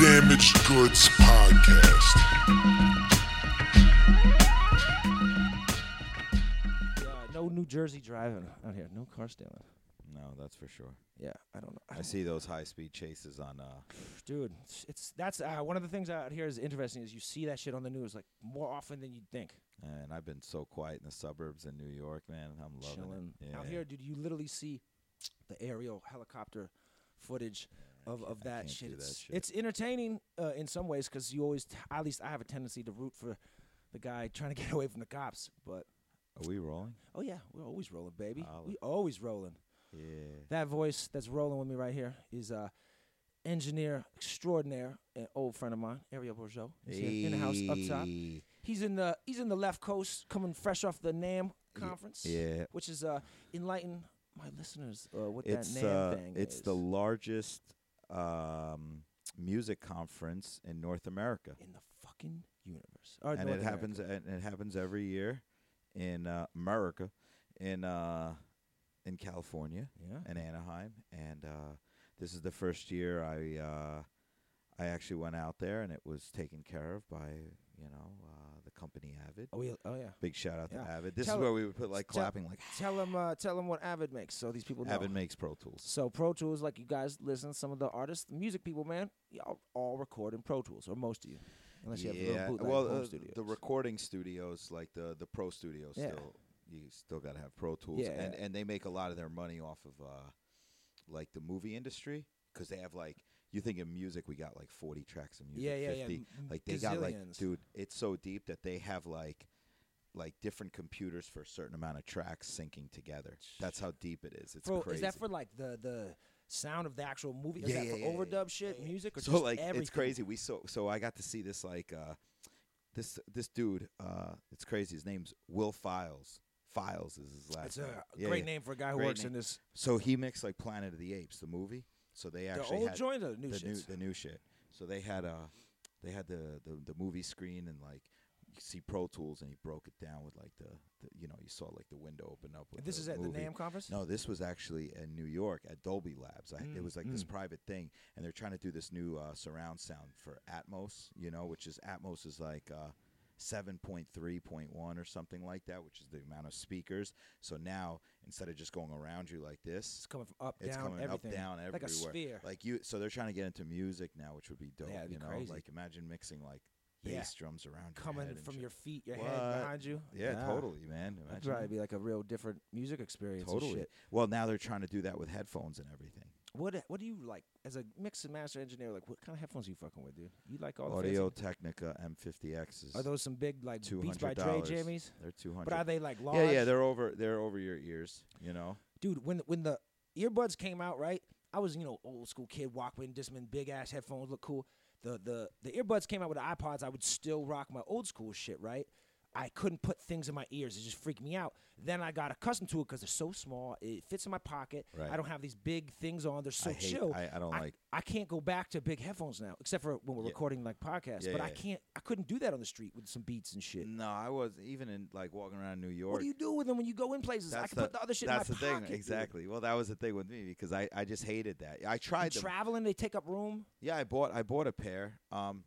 Damaged Goods Podcast. Yeah, no New Jersey driving out here. No car stealing. No, that's for sure. Yeah, I don't know. I, I don't- see those high speed chases on. Uh, dude. it's- It's that's uh, one of the things out here is interesting is you see that shit on the news like more often than you'd think. and I've been so quiet in the suburbs in New York, man. I'm loving Chilling it. Yeah. out here, dude. You literally see the aerial helicopter footage of, of that, shit. that It's, shit. it's entertaining uh, in some ways because you always, t- at least I have a tendency to root for the guy trying to get away from the cops. But Are we rolling? oh yeah, we're always rolling, baby. We always rolling. Yeah. That voice that's rolling with me right here is uh, engineer extraordinaire, an old friend of mine, Ariel Bourgeot. He's here in the house up top. He's in the he's in the left coast, coming fresh off the NAMM conference, Yeah. which is uh, enlighten my listeners uh, what It's that NAMM uh, thing it's is the largest um, music conference in North America, in the fucking universe. Or and North it happens. And it happens every year in uh, America, in uh, in California. Yeah. in Anaheim, and uh, this is the first year I uh, I actually went out there, and it was taken care of by you know uh, company Avid. Oh yeah. Oh yeah. Big shout out Yeah. to Avid. This Tell- is where we would put like tell- clapping, like Tell them uh, tell them what Avid makes, so these people know. Avid makes Pro Tools. So Pro Tools, like you guys listen, some of the artists, the music people, man, y'all all record in Pro Tools, or most of you, unless you have a little bootleg well, home uh, the recording studios, like the the pro studios, Yeah. still you still got to have Pro Tools, Yeah, and yeah. and they make a lot of their money off of uh, like the movie industry because they have like you think in music we got like forty tracks of music, yeah, yeah, yeah. 50, m- like they got like dude it's so deep that they have like like different computers for a certain amount of tracks syncing together that's how deep it is it's Bro, crazy is that for like the the sound of the actual movie? Is Yeah, that yeah, for yeah, yeah, overdub yeah, shit, yeah, yeah. music, or so just like everything? it's crazy we so so i got to see this like uh this this dude uh it's crazy his name's will files files is his last It's name a Yeah, great yeah. name for a guy who Great works in this. so he mixed like planet of the apes the movie so they actually The old had joint or the new the new the new shit. So they had uh they had the, the the movie screen and like you see Pro Tools and he broke it down with like the, the you know you saw like the window open up. This is at movie. the NAMM conference. No, this was actually in New York at Dolby Labs. I, it Mm, was like this mm. private thing, and they're trying to do this new uh, surround sound for Atmos. You know, which is Atmos is like uh, seven point three point one or something like that, which is the amount of speakers. So now instead of just going around you like this, It's coming from up, it's down, coming everything. up, down, everywhere. like a sphere. Like you, so they're trying to get into music now, which would be dope. Yeah, be you know, crazy. like imagine mixing like Yeah. bass drums around your coming head from your feet, your head behind you. Yeah, totally, man. That'd Imagine probably be like a real different music experience. totally. Well, now they're trying to do that with headphones and everything. What uh, What do you like as a mix and master engineer? Like, what kind of headphones are you fucking with, dude? You like all the Audio fancy- Technica M50Xs? Are those some big like Beats by Dre jammies? They're two hundred. But are they like large? Yeah, yeah, they're over. They're over your ears. You know. dude. When when the earbuds came out, right? I was you know old school kid Walkman, Discman, big ass headphones look cool. The the the earbuds came out with the iPods. I would still rock my old school shit, right? I couldn't put things in my ears. It just freaked me out. Then I got accustomed to it because they're so small. It fits in my pocket. Right. I don't have these big things on. They're so I hate. chill. I, I don't like. I can't go back to big headphones now, except for when we're recording like podcasts. Yeah, but I yeah. can't. I couldn't do that on the street with some beats and shit. No, I was even in like walking around New York. What do you do with them when you go in places? I can put the other shit That's in the my thing, pocket. dude. exactly. Well, that was the thing with me because I, I just hated that. I tried them. traveling, they take up room. Yeah, I bought I bought a pair. Um,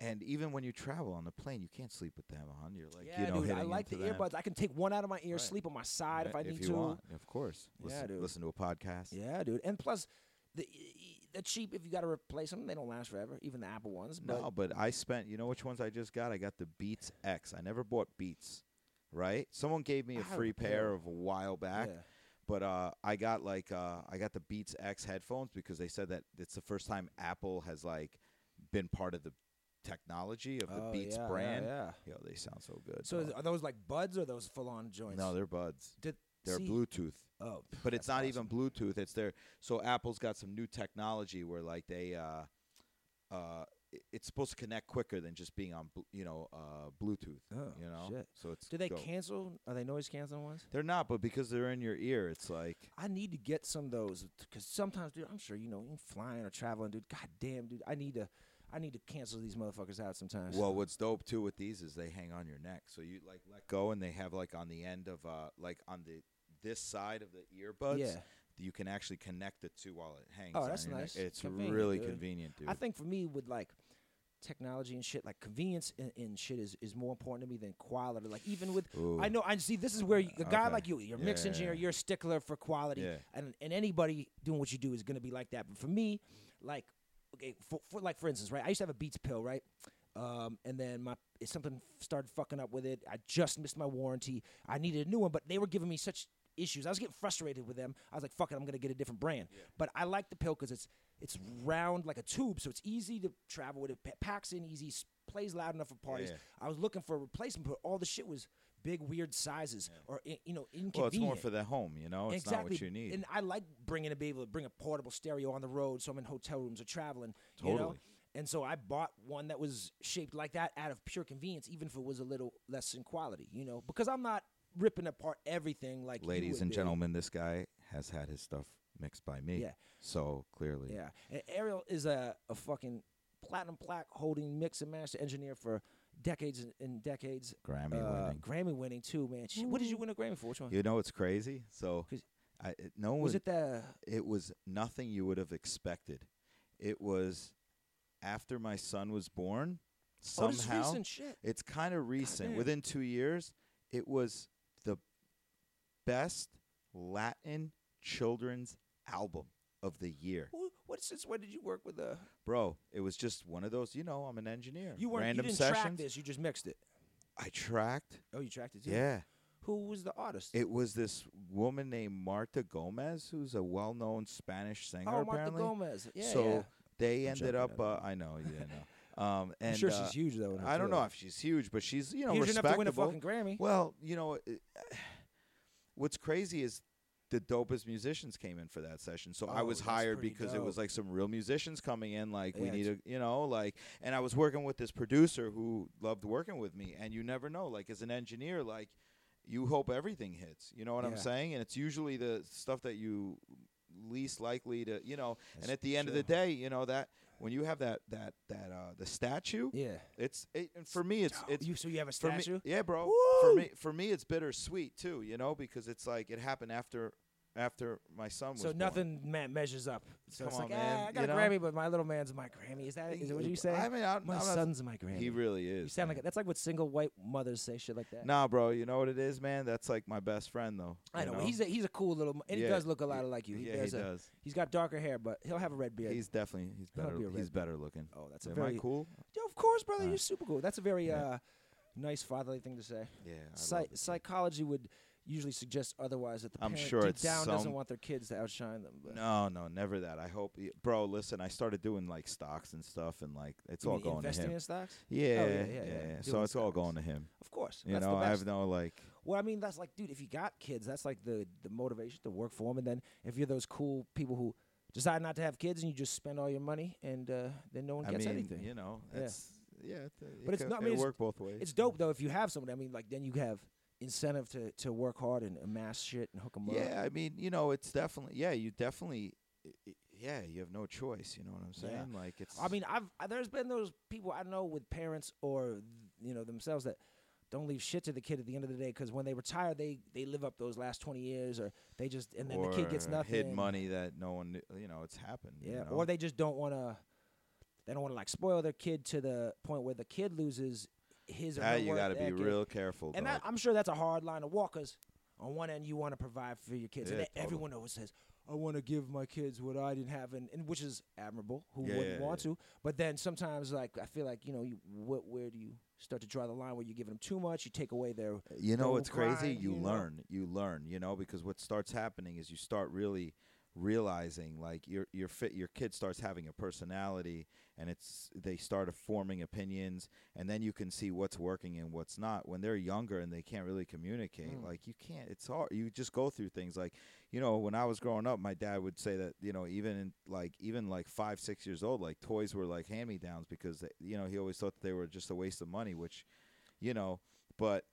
and even when you travel on the plane, you can't sleep with them on. You're like, yeah, you know, dude. I like the them. earbuds. I can take one out of my ear, Right. sleep on my side if I Right, need you to. want, of course. Yeah, Listen, dude. listen to a podcast. Yeah, dude. And plus, the the cheap if you got to replace them, they don't last forever. Even the Apple ones. But No, but I spent. You know which ones I just got? I got the Beats X. I never bought Beats. Right? Someone gave me a free pair pair. of a while back. yeah. But uh, I got like uh, I got the Beats X headphones because they said that it's the first time Apple has like been part of the technology of the Oh, Beats yeah, brand. Yeah. Yo, they sound so good. So dog. are those like buds or those full on joints? no, they're buds. Did, They're see- Bluetooth. Oh, but it's not even Bluetooth. It's their so Apple's got some new technology where like they uh uh it's supposed to connect quicker than just being on bl- you know uh Bluetooth. Oh, you know, shit. so it's Do they dope. cancel? Are they noise canceling ones? They're not, but because they're in your ear, it's like I need to get some of those because sometimes, dude, I'm sure you know, you flying or traveling, dude. God damn, dude, I need to, I need to cancel these motherfuckers out sometimes. well, what's dope too with these is they hang on your neck, so you like let go and they have like on the end of uh like on the this side of the earbuds. yeah, you can actually connect the two while it hangs. Oh, on that's your neck. nice. It's Convenient, really dude. convenient, dude. I think for me, with like technology and shit, like convenience and, and shit is, is more important to me than quality. Like even with, Ooh. I know, I see. This is where you, a guy Okay. like you, you're a Yeah, mix engineer, yeah. you're a stickler for quality, Yeah. and and anybody doing what you do is gonna be like that. But for me, like, okay, for, for like for instance, right? I used to have a Beats pill, right? Um, and then my something started fucking up with it. I just missed my warranty. I needed a new one, but they were giving me such issues. I was getting frustrated with them. I was like, "Fuck it, I'm gonna get a different brand." But I like the pill because it's it's round like a tube, so it's easy to travel with. It packs in easy, plays loud enough for parties. yeah. I was looking for a replacement, but all the shit was big, weird sizes or you know inconvenient. well, it's more for the home, you know. It's exactly. not what you need. And I like bringing to be able to bring a portable stereo on the road, so I'm in hotel rooms or traveling. You know? Totally. And so I bought one that was shaped like that out of pure convenience, even if it was a little less in quality. You know, because I'm not ripping apart everything like Ladies and be. gentlemen, this guy has had his stuff mixed by me. Yeah. So clearly, Yeah, and Ariel is a, a fucking platinum plaque holding mix and master engineer for decades and, and decades. Grammy Uh, winning. Grammy winning too, man. Shit, What did you win a Grammy for? Which one? You know it's crazy? So, I it- no one was it the? it was nothing you would have expected. It was after my son was born. Oh, this is Somehow, recent shit. it's kind of recent. damn. Within two years, it was the best Latin children's album of the year, Who- What since when did you work with the? bro. It was just one of those. You know, I'm an engineer. You weren't. Random you didn't sessions. track this. You just mixed it. I tracked. Oh, you tracked it too. Yeah. Who was the artist? It was this woman named Marta Gomez, who's a well-known Spanish singer. oh, Martha apparently. Gomez. Yeah, so yeah. they I'm ended up. I Uh, I know, yeah, no. Um, and I'm sure uh, she's huge though. I don't know if she's huge, but she's you know huge enough to win a fucking Grammy. Well, you know, it, what's crazy is the dopest musicians came in for that session. So I Oh, was hired pretty because it was like some real musicians coming in. Like we need a, you know, like, and I was working with this producer who loved working with me. And you never know, like as an engineer, like you hope everything hits. You know what I'm saying? And it's usually the stuff that you least likely to, you know. and at the end of the day, you know that when you have that that that uh the statue, Yeah. it's it, and for me it's it's you so you have a for me, statue? yeah, bro. For me, for me, it's bittersweet too, you know, because it's like it happened after, after my son was So born. nothing ma- measures up. So it's Come like, on, ah, man, I got you a know? Grammy, but my little man's my Grammy. Is that is what you say? I mean, I, my I'm not- son's my Grammy. he really is. You sound man. like that's like what single white mothers say shit like that. Nah, bro. You know what it is, man? That's like my best friend, though. I know, know. he's a, he's a cool little, and he does look a lot like you. He yeah, does he a- does. He's got darker hair, but he'll have a red beard. He's definitely he's better. be He's better looking. oh, that's a Am very I cool? Yeah, of course, brother. Uh, you're super cool. That's a very yeah. uh, nice fatherly thing to say. Yeah. Psy- psychology would usually suggests otherwise that the I'm parent sure deep it's down doesn't want their kids to outshine them. But No, no, never that. I hope, bro. Listen, I started doing like stocks and stuff, and like it's You all mean going to him. investing him. in stocks. Yeah, yeah, yeah, yeah, yeah. So Doing it's all stocks. going to him. Of course, You that's know, the I best. have no like. Well, I mean, that's like, dude, if you got kids, that's like the the motivation to work for them. And then if you're those cool people who decide not to have kids and you just spend all your money and uh, then no one I gets mean, anything. you know, Yeah. it's yeah. it- it But it's not- I mean, it it's- work both ways. It's dope though if you have somebody. I mean, like then you have incentive to to work hard and amass shit and hook them up. Yeah, I mean, you know, it's definitely yeah. You definitely, yeah. You have no choice. You know what I'm saying? Yeah. Like it's. I mean, I've there's been those people I know with parents or you know themselves that don't leave shit to the kid at the end of the day because when they retire, they they live up those last twenty years or they just and then the kid gets nothing. Hid money that no one, you know, it's happened. you Yeah, know? or they just don't want to. They don't want to like spoil their kid to the point where the kid loses his or her you got to be real careful. And that, I'm sure that's a hard line to walk. Cause on one end you want to provide for your kids, Yeah, and totally. everyone always says, "I want to give my kids what I didn't have," and, and which is admirable. Who Yeah, wouldn't yeah, want to? But then sometimes, like I feel like you know, you, what where do you start to draw the line where you're giving them too much? You take away their you know what's crazy? You, you know? learn. You learn. You know, because what starts happening is you start really realizing like your your fit your kid starts having a personality and it's they start forming opinions and then you can see what's working and what's not when they're younger and they can't really communicate Mm. like you can't it's hard you just go through things like you know when i was growing up my dad would say that you know even in like even like five six years old like toys were like hand me downs because they, you know he always thought that they were just a waste of money which you know but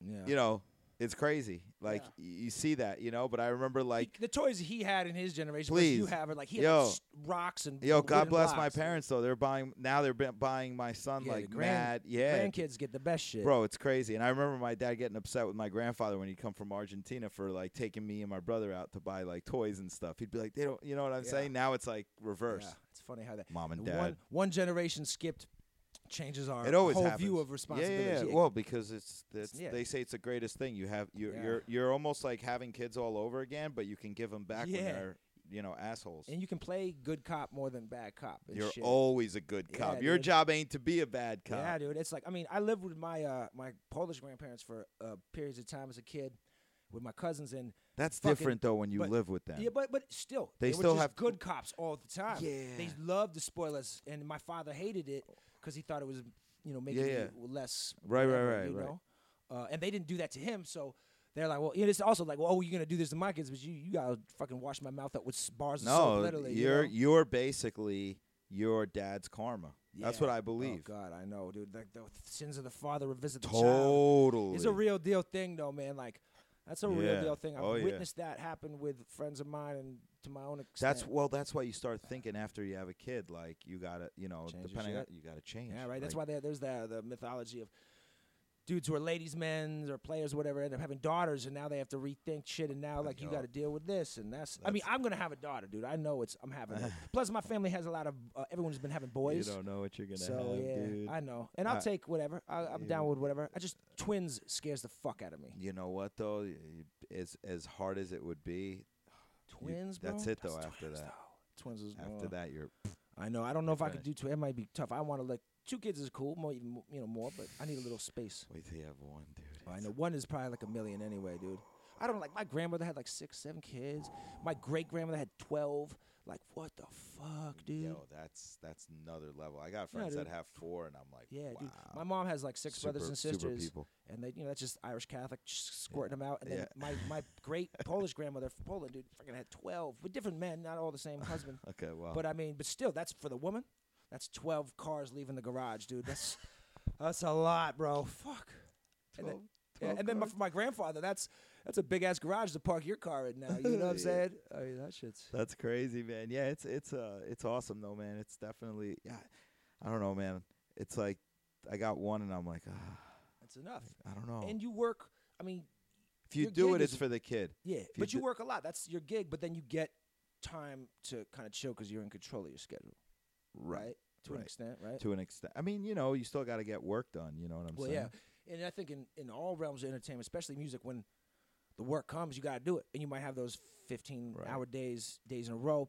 yeah. you know It's crazy. Like Yeah. you see that, you know. But I remember like, the toys he had in his generation, versus you have it. like he had Yo. rocks and yo, God bless my parents though. They're buying now. They're buying my son Yeah, like grand- mad. Yeah, Grandkids get the best shit. Bro, it's crazy. And I remember my dad getting upset with my grandfather when he'd come from Argentina for like taking me and my brother out to buy like toys and stuff. He'd be like, "They don't," you know what I'm Yeah. saying? Now it's like reverse. Yeah, it's funny how that Mom and dad. One, one generation skipped changes our it always whole happens. view of responsibility. Yeah, yeah. Well, because it's, it's Yeah. they say it's the greatest thing. You have you're Yeah. you're you're almost like having kids all over again, but you can give them back when they're you know assholes. and you can play good cop more than bad cop. You're shit. always a good Yeah, cop. Your dude. job ain't to be a bad cop. Yeah, dude. It's like I mean, I lived with my uh, my Polish grandparents for uh, periods of time as a kid, with my cousins, and That's Fucking- different though when you but- live with them. yeah, but but still, They were still have- good cops all the time. Yeah. they loved to spoil us, and my father hated it because he thought it was you know making Yeah, me less Right, right, whatever, right, you right. know? Uh, and they didn't do that to him, so. They're like, well, you know, it's also like, well, oh, you're gonna do this to my kids, but you, you gotta fucking wash my mouth up with bars of soap, no, literally. you you're know? you're basically your dad's karma. That's what I believe. Oh God, I know, dude. Like the sins of the father revisit the child. Totally. It's a real deal thing, though, man. Like that's a real deal thing. I've Oh, yeah. witnessed that happen with friends of mine, and to my own extent. That's well. That's why you start thinking after you have a kid. Like you gotta, you know, Change depending on you gotta change. yeah, right. That's why there's the the mythology of dudes who are ladies' men or players, or whatever, end up having daughters, and now they have to rethink shit, and now like you got to deal with this, and that's. I mean, I'm gonna have a daughter, dude. I know it's. I'm having. Plus, my family has a lot of. Uh, everyone's been having boys. you don't know what you're gonna So have, yeah, dude. I know, and I'll I- take whatever. I, I'm Yeah. down with whatever. I just twins scares the fuck out of me. You know what though? As as hard as it would be, Twins, bro. that's it, though, after twins, that. though. Twins is after that you're I know. I don't know if I could do two. It might be tough. I want to like two kids is cool, more even you know more, but I need a little space. wait till you have one, dude. I know one is probably like a million anyway, dude. I don't like my grandmother had like six, seven kids. My great grandmother had twelve. Like what the fuck, mm, dude? Yo, that's that's another level. I got Yeah, friends that have four, and I'm like, yeah, wow. dude. My mom has like six brothers and sisters, and they, you know, that's just Irish Catholic just squirting them out. And then Yeah. my my great Polish grandmother from Poland, dude, fucking had twelve with different men, not all the same husband. Okay, well, But I mean, but still, that's for the woman. That's twelve cars leaving the garage, dude. That's that's a lot, bro. Fuck. And then, 12 yeah, and then my, for my grandfather, that's that's a big ass garage to park your car in now. You know what I'm saying? I mean, that shit's. That's crazy, man. Yeah, it's it's uh it's awesome though, man. It's definitely yeah. I don't know, man. It's like I got one, and I'm like, ah, That's enough. I don't know. And you work. I mean, if you do it, it's for the kid. yeah, you but you d- work a lot. That's your gig. But then you get time to kind of chill because you're in control of your schedule, right? To an extent, right? To an extent. I mean, you know, you still got to get work done. You know what I'm Well, saying? yeah, and I think in, in all realms of entertainment, especially music, when the work comes, you got to do it, and you might have those fifteen Right. hour days days in a row,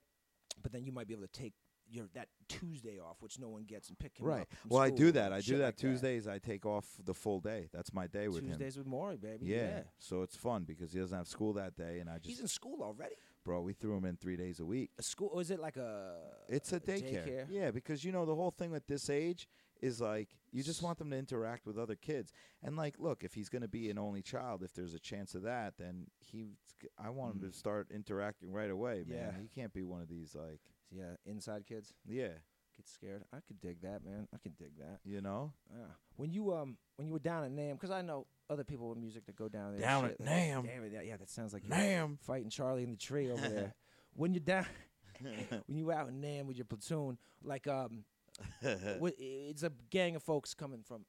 but then you might be able to take your that Tuesday off, which no one gets, and pick him Right. Well, I do that. I do that like Tuesdays. I take off the full day. That's my day with him. Tuesdays with Maury, baby. Yeah. Yeah. So it's fun because he doesn't have school that day, and I just, He's in school already. bro, we threw him in three days a week. A school? Or is it like a? It's a daycare. Yeah, because you know the whole thing with this age is like you just want them to interact with other kids. And like, look, if he's going to be an only child, if there's a chance of that, then he, I want him to start interacting right away, man. Mm. Yeah. He can't be one of these like, Yeah, inside kids yeah, get scared. I could dig that, man. I can dig that. you know. Yeah. When you um when you were down at Nam, because I know other people with music that go down there. and Down shit, at like, Nam? Damn it, yeah, yeah, that sounds like you're Nam. fighting Charlie in the tree over there. when you're down, when you were out in Nam with your platoon, like um, it's a gang of folks coming from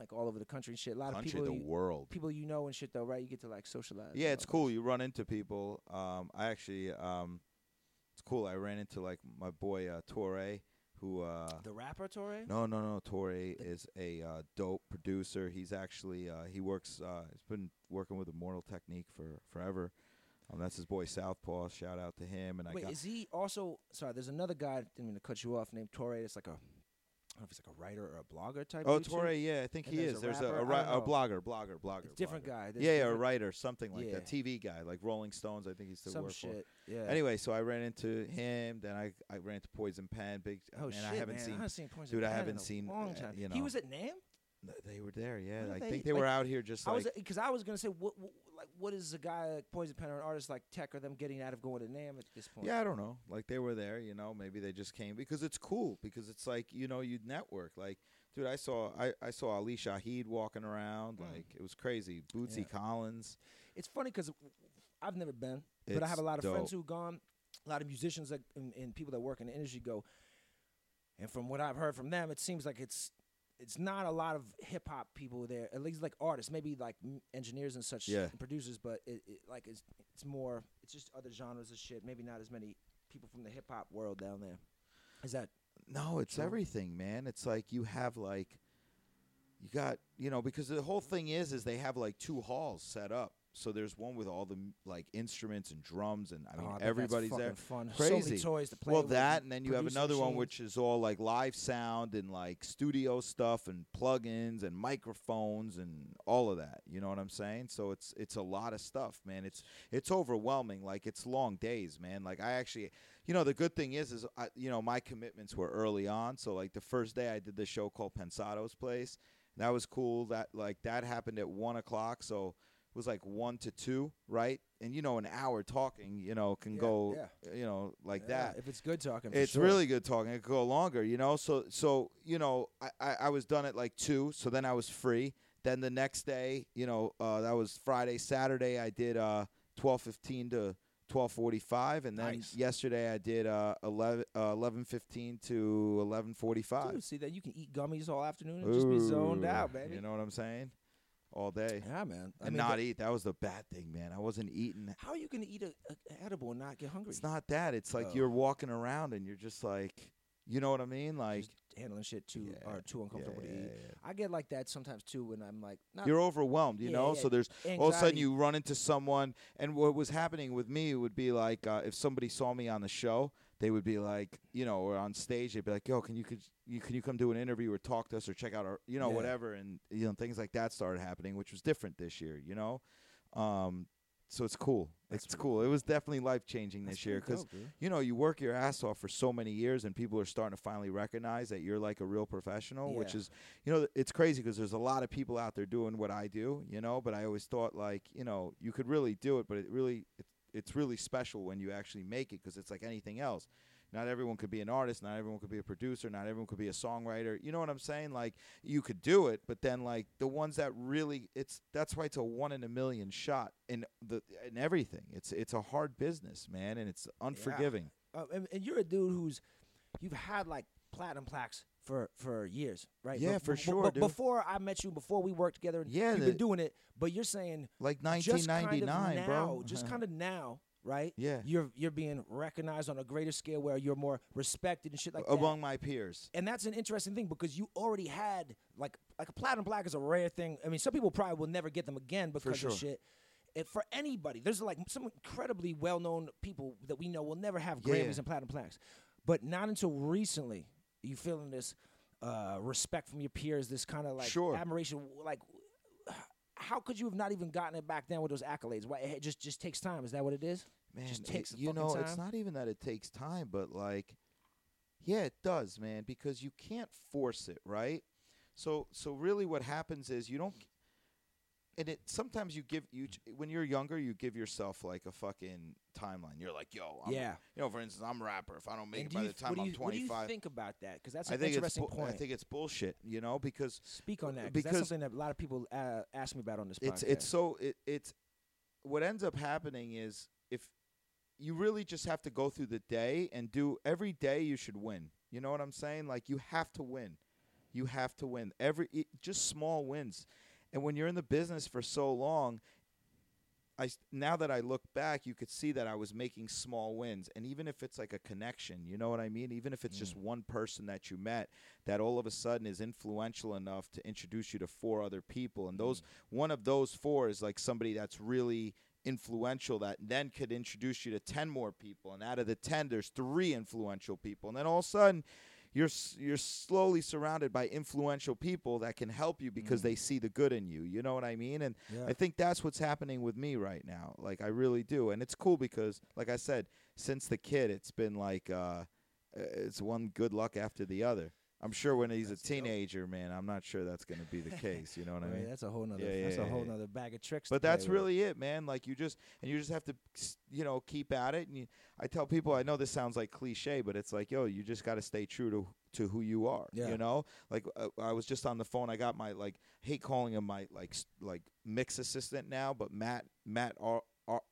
like all over the country and shit. A lot Country, of people, the you, world. people you know and shit though, right? You get to like socialize. Yeah, and it's all cool. You run into people. Um, I actually, um, it's cool. I ran into like my boy uh, Torre, who. Uh, that. The rapper Torre. no, no, no. Torre is a uh, dope producer. He's actually uh, he works. Uh, he's been working with Immortal Technique for forever. Um, that's his boy Southpaw. Shout out to him. And I Wait, got is he also? Sorry, there's another guy. Didn't mean to cut you off. Named Torre. It's like a. I don't know if he's like a writer or a blogger type. oh. Torre. Yeah, I think And he there's is. a There's a, rapper? a, I ri- a blogger, blogger, blogger. It's different blogger. guy. There's Yeah, yeah, a different- writer, something like that. TV guy, like Rolling Stones. I think he's still Some work for. shit. Yeah. Anyway, so I ran into him. Then I I ran into Poison Pen. Big Oh shit, I haven't man. seen. I haven't seen Poison dude, I haven't a seen, long uh, time. you He was at Nam. They were there, yeah. I they? think they Like, were out here just I like was because I was gonna say what, what what is a guy like Poison Pen or an artist like Tech or them getting out of going to Nam at this point? Yeah, I don't know. Like they were there, you know. Maybe they just came because it's cool. Because it's like you know you network. Like, dude, I saw I, I saw Ali Shaheed walking around. Mm. Like it was crazy. Bootsy Yeah. Collins. It's funny because I've never been, but I have a lot of friends who've gone. A lot of musicians that, and, and people that work in the industry go. And from what I've heard from them, it seems like it's it's not a lot of hip hop people there. At least like artists, maybe like engineers and such, Yeah. and producers. But it, it like it's it's more. It's just other genres of shit. Maybe not as many people from the hip hop world down there. Is that No, it's True. everything, man. It's like you have like you got you know because the whole thing is is they have like two halls set up. So there's one with all the like instruments and drums and I oh, mean Oh, that's everybody's there. Fun. So many Crazy. toys to play Well, with that and then you have another one which is all like live sound and like studio stuff and plugins and microphones and all of that. You know what I'm saying? So it's it's a lot of stuff, man. It's it's overwhelming. Like it's long days, man. Like I actually, you know, the good thing is is I, you know my commitments were early on. So like the first day I did the show called Pensado's Place. That was cool. That like that happened at one o'clock. So was like one to two, right? And you know, an hour talking, you know, can Yeah, go, yeah. you know, like Yeah, that If it's good talking, it's sure. really good talking. It could go longer, you know. So so you know, I, I I was done at like two, so then I was free. Then the next day, you know, uh, that was Friday, Saturday. I did uh twelve fifteen to twelve forty five, and then Nice. yesterday I did uh eleven uh, eleven fifteen to eleven forty five. See that you can eat gummies all afternoon and just be zoned out, baby. You know what I'm saying? All day. Yeah, man. I and mean, not but eat. That was the bad thing, man. I wasn't eating. how are you gonna eat a, a edible and not get hungry? It's not that. It's like Oh. you're walking around and you're just like, you know what I mean? Like Just handling shit too Yeah, or too uncomfortable yeah, to eat. yeah, yeah. I get like that sometimes too when I'm like, not you're overwhelmed, you Yeah, know. yeah, So there's all of a sudden you run into someone, and what was happening with me would be like uh, if somebody saw me on the show, they would be like, you know, or on stage, they'd be like, "Yo, can you could you can you come do an interview or talk to us or check out our, you know, Yeah. whatever," and you know things like that started happening, which was different this year, you know. Um, so it's cool. That's it's really cool. It was definitely life changing this year because you know, you work your ass off for so many years, and people are starting to finally recognize that you're like a real professional, which is, you know, it's crazy because there's a lot of people out there doing what I do, you know. But I always thought like, you know, you could really do it, but it really, it, it's really special when you actually make it because it's like anything else. Not everyone could be an artist. Not everyone could be a producer. Not everyone could be a songwriter. You know what I'm saying? Like you could do it, but then like the ones that really, it's that's why it's a one in a million shot in the in everything. It's it's a hard business, man, and it's unforgiving. Uh, and, and you're a dude who's you've had like platinum plaques for for years, right? Yeah, But- for but- sure, But dude. before I met you, before we worked together, Yeah, you've the- been doing it. But you're saying Like just kind of 1999, now, bro. just uh-huh. kind of now, right? Yeah. You're you're being recognized on a greater scale where you're more respected and shit like that. among my peers. and that's an interesting thing because you already had like like a platinum plaque is a rare thing. I mean, some people probably will never get them again because sure. of shit. And for anybody, there's like some incredibly well-known people that we know will never have Grammys yeah. and platinum plaques, but not until recently you feeling this uh, respect from your peers, this kind of like Sure. admiration. Like, how could you have not even gotten it back then with those accolades? Why it just just takes time? Is that what it is? Man, just it- takes you know, time. it's not even that it takes time, but like, yeah, it does, man, because you can't force it, right? So, so really, what happens is you don't, and it sometimes you give you when you're younger, you give yourself like a fucking timeline. You're like, yo, I'm, Yeah. you know, for instance, I'm a rapper. If I don't make And it do by you the time I'm you, what do 25, you think about that? Because that's I an think it's interesting bu- point. I think it's bullshit, you know, because Speak on that 'cause because- that's something that a lot of people uh, ask me about on this it's podcast. it's so it, it's what ends up happening is if you really just have to go through the day and do every day you should win you know what i'm saying like you have to win you have to win every it, just small wins and when you're in the business for so long I now that I look back, you could see that I was making small wins, and even if it's like a connection, you know what I mean. Even if it's just mm. one person that you met, that all of a sudden is influential enough to introduce you to four other people, and those mm. one of those four is like somebody that's really influential that then could introduce you to 10 more people. And out of the 10 there's three influential people. And then all of a sudden you're you're slowly surrounded by influential people that can help you because they see the good in you you know what i mean? And Yeah. i think that's what's happening with me right now like i really do and it's cool because like i said since the kid it's been like uh it's one good luck after the other I'm sure when he's a That's dope. teenager, man, I'm not sure that's gonna be the case. You know what I mean? that's a whole nother. Yeah, that's yeah, a whole yeah. nother bag of tricks. But that's play with. really it, man. Like you just and you just have to, s- you know, keep at it. And you, I tell people, I know this sounds like cliche, but it's like, yo, you just got to stay true to to who you are. Yeah. You know, like uh, I was just on the phone. I got my like hate calling him my like like mix assistant now, but Matt Matt R, Ar-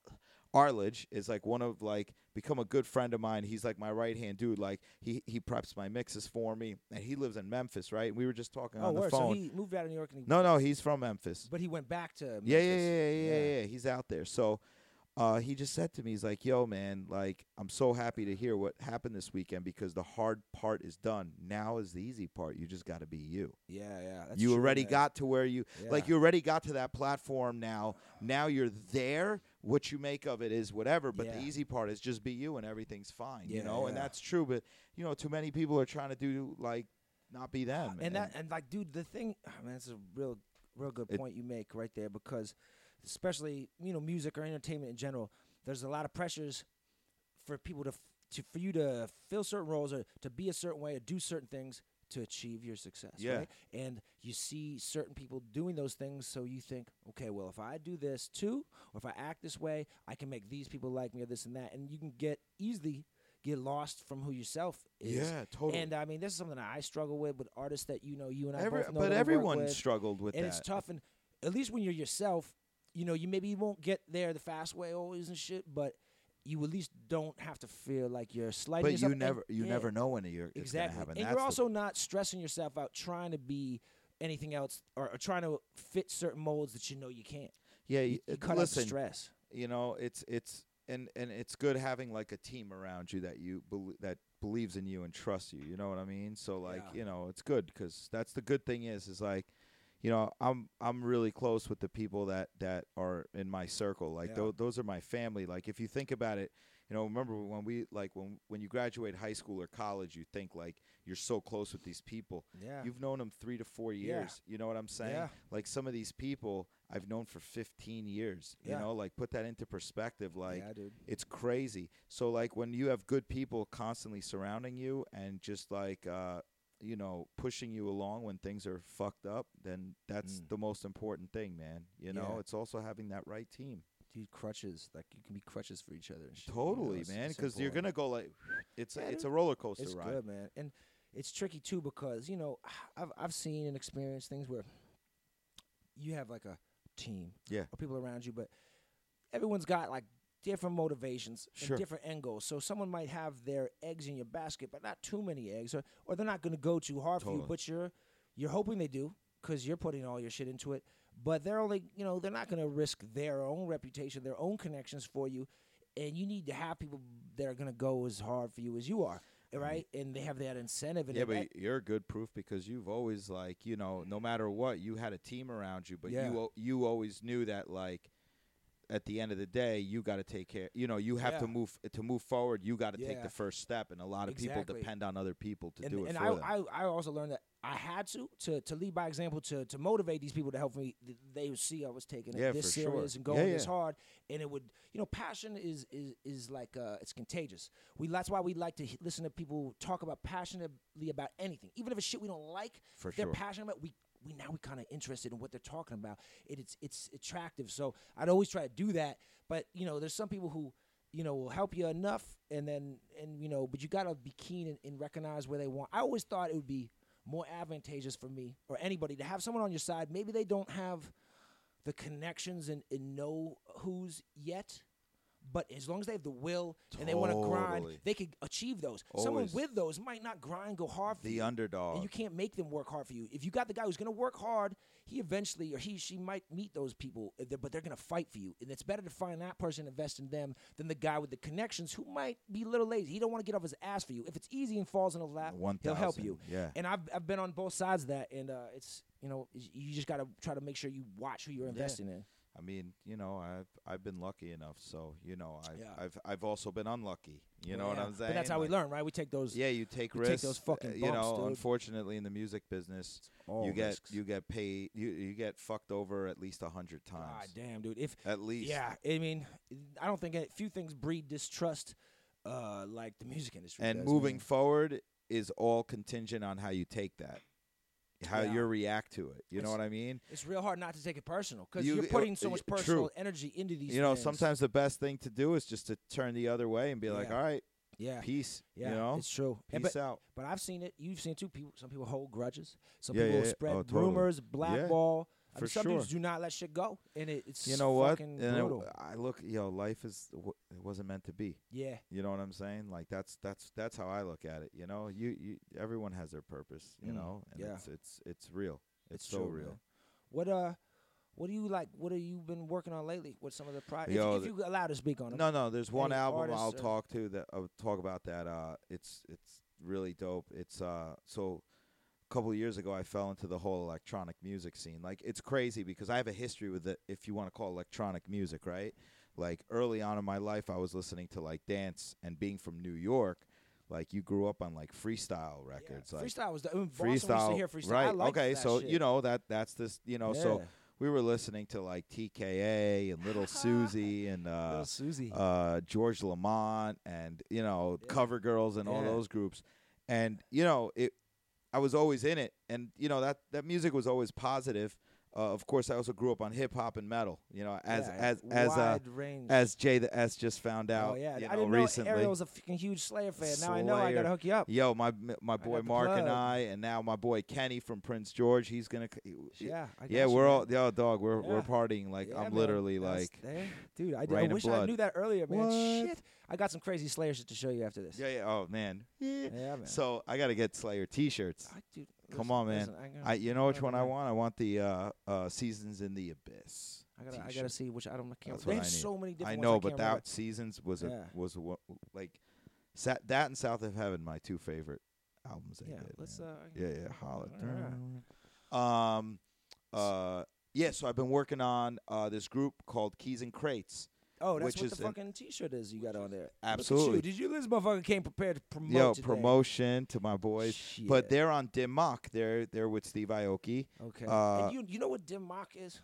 Arledge is like one of like become a good friend of mine. He's like my right hand dude. Like he he preps my mixes for me, and he lives in Memphis, right? We were just talking Oh, on the word. phone. So he moved out of New York no, no, he's from Memphis. but he went back to. Yeah, Memphis. yeah, yeah, yeah, yeah, yeah. He's out there. So uh, he just said to me, he's like, yo, man, like, I'm so happy to hear what happened this weekend because the hard part is done. Now is the easy part. You just got to be you. Yeah, yeah. That's you true, already man. got to where you, like, you already got to that platform now. Now you're there. What you make of it is whatever, but the easy part is just be you and everything's fine, you Yeah, know? And that's true, but, you know, too many people are trying to do, like, not be them. and that and like, dude, the thing, ah, man, that's a real, real good point you make right there because, especially you know, music or entertainment in general, there's a lot of pressures for people to, f- to for you to fill certain roles or to be a certain way or do certain things to achieve your success. Yeah. Right? And you see certain people doing those things, so you think, okay, well, if I do this too, or if I act this way, I can make these people like me or this and that, and you can get easily get lost from who yourself is. yeah, totally. And I mean, this is something that I struggle with with artists that you know, you and I Every- both know. but everyone with, struggled with and that. And it's tough. And at least when you're yourself, you know, you maybe won't get there the fast way always and shit, but you at least don't have to feel like you're slighting But yourself. you and- never, you yeah, never know when you're exactly. And That's you're the also not stressing yourself out trying to be anything else or, or trying to fit certain molds that you know you can't. Yeah, You, you uh, cut out the stress. you know, it's it's and and it's good having like a team around you that you that believes in you and trusts you. You know what I mean? So like, Yeah. you know, it's good because that's the good thing is is like, you know, I'm I'm really close with the people that that are in my circle. Like Yeah. tho- those are my family. Like if you think about it, you know, remember when we like when when you graduate high school or college, you think like you're so close with these people. Yeah. You've known them three to four Yeah. years. You know what I'm saying? Yeah. Like some of these people I've known for 15 years. Yeah. You know, like put that into perspective. Like yeah, dude. it's crazy. So like when you have good people constantly surrounding you and just like uh you know pushing you along when things are fucked up, then that's Mm. the most important thing, man. You know, Yeah. it's also having that right team. Dude, crutches. Like you can be crutches for each other. And shit, you know, Totally, man, because you're gonna go like it's a, it's a roller coaster It's ride. good, man, and it's tricky too because you know I've I've seen and experienced things where you have like a team, Yeah. or people around you, but everyone's got like different motivations Sure. and different end goals. So someone might have their eggs in your basket, but not too many eggs, or or they're not going to go too hard for you, but you're you're hoping they do because you're putting all your shit into it. But they're only, you know, they're not going to risk their own reputation, their own connections for you, and you need to have people that are going to go as hard for you as you are, mm-hmm. right? And they have that incentive. And Yeah, but you're good proof because you've always like you know no matter what you had a team around you, but Yeah. you you always knew that like at the end of the day you got to take care. You know you have to move to move forward. You got to take the first step, and a lot of Exactly. people depend on other people to and, do it and for I. I, I also learned that I had to, to to lead by example to to motivate these people to help me. They would see I was taking it Yeah, this for sure. serious and Yeah, going this hard, and it would, you know, passion is is is like uh, it's contagious. We that's why we like to listen to people talk about passionately about anything, even if it's shit we don't like. For they're sure. passionate about. We we now we kind of interested in what they're talking about. It, it's it's attractive. So I'd always try to do that. But you know, there's some people who you know will help you enough, and then and you know, but you gotta be keen and, and recognize where they want. I always thought it would be more advantageous for me or anybody to have someone on your side. Maybe they don't have the connections and, and know who's yet. But as long as they have the will and they want to grind, they could achieve those. Someone Always. with those might not grind, go hard for the you. underdog. And you can't make them work hard for you. If you got the guy who's going to work hard, he eventually or he she might meet those people, uh, but they're going to fight for you. And it's better to find that person, invest in them, than the guy with the connections who might be a little lazy. He don't want to get off his ass for you. If it's easy and falls in his lap, One he'll help thousand, you. yeah. And I've I've been on both sides of that, and uh, it's you know you just got to try to make sure you watch who you're investing in. I mean, you know, I've I've been lucky enough, so you know, I've Yeah. I've I've also been unlucky. You know what I'm saying? But that's how we learn, right? We take those. Yeah, you take You take risks. those fucking uh, you know, dude. unfortunately, in the music business, you get risks. you get paid. You you get fucked over at least a hundred times. God damn, dude. If At least. Yeah, I mean, I don't think a few things breed distrust, uh, like the music industry. And does, moving man. forward, is all contingent on how you take that, how Yeah. you react to it. You know what I mean? It's real hard not to take it personal because You- are uh, putting so uh, much true. personal energy into these. you know, things. sometimes the best thing to do is just to turn the other way and be like, Yeah. all right, yeah, peace. yeah, you know, it's true. And peace but, out. but I've seen it. You've seen it too. People, some people hold grudges. Some Yeah, people spread Oh, totally. rumors, blackball. I for mean, some sure. dudes do not let shit go, and it, it's You know what? And it- I look, yo, life is it wasn't meant to be. yeah, You know what I'm saying? Like that's that's that's how I look at it. You know, you you everyone has their purpose. You Mm, know, and yeah. it's it's it's real. It's, it's so true, real. man. What uh, what do you like? What have you been working on lately? What some of the projects? If, you, if you allowed to speak on them. No, no. There's one album I'll or- talk to that I'll talk about that. Uh, it's it's really dope. It's uh so. A couple of years ago, I fell into the whole electronic music scene. Like it's crazy because I have a history with it. If you want to call it electronic music, right? Like early on in my life, I was listening to like dance and being from New York. Like you grew up on like freestyle Yeah, records, like freestyle was the I mean, we used to freestyle, hear freestyle. right? Okay, so shit. you know that that's this. You know, so we were listening to like TKA and Little Susie and uh, Little Susie. uh, George LaMond and you know Yeah. Cover Girls and all those groups, and you know it. I was always in it, and you know that that music was always positive. Uh, of course, I also grew up on hip hop and metal. You know, as Yeah, as as uh, range. as Jay the S just found out. oh yeah, you I know, didn't recently. know Ariel was a fucking huge Slayer fan. Now I know I gotta hook you up. Yo, my my boy Mark and. I, and now my boy Kenny from Prince George. He's gonna. Yeah, I yeah, you, we're man. all yo dog. We're we're partying like Yeah, I'm man. literally like there- dude. I, I wish I knew that earlier, man. What? Shit, I got some crazy Slayer shit to show you after this. yeah yeah. Oh man. Yeah. yeah man. So I gotta get Slayer T-shirts. I, dude, Come on, man. listen, I, gotta, I you know which one I want? I want the uh uh Seasons in the Abyss. I gotta, I t-shirt. gotta see which I don't. I can't. That's They have so many different. I know, I but that remember. Seasons was a was a, like sat that and South of Heaven my two favorite albums they Yeah, did. let's. man. Uh, Yeah, yeah, holla. Yeah. Um, uh, yeah. So I've been working on uh this group called Keys and Crates. Oh, that's what the fucking T-shirt is you got on there. Absolutely. you. Did you? This motherfucker came prepared to promote. Yo, today. promotion to my boys. But they're on Dim Mak. They're they're with Steve Aoki. okay. uh, and you, you know what Dim Mak is?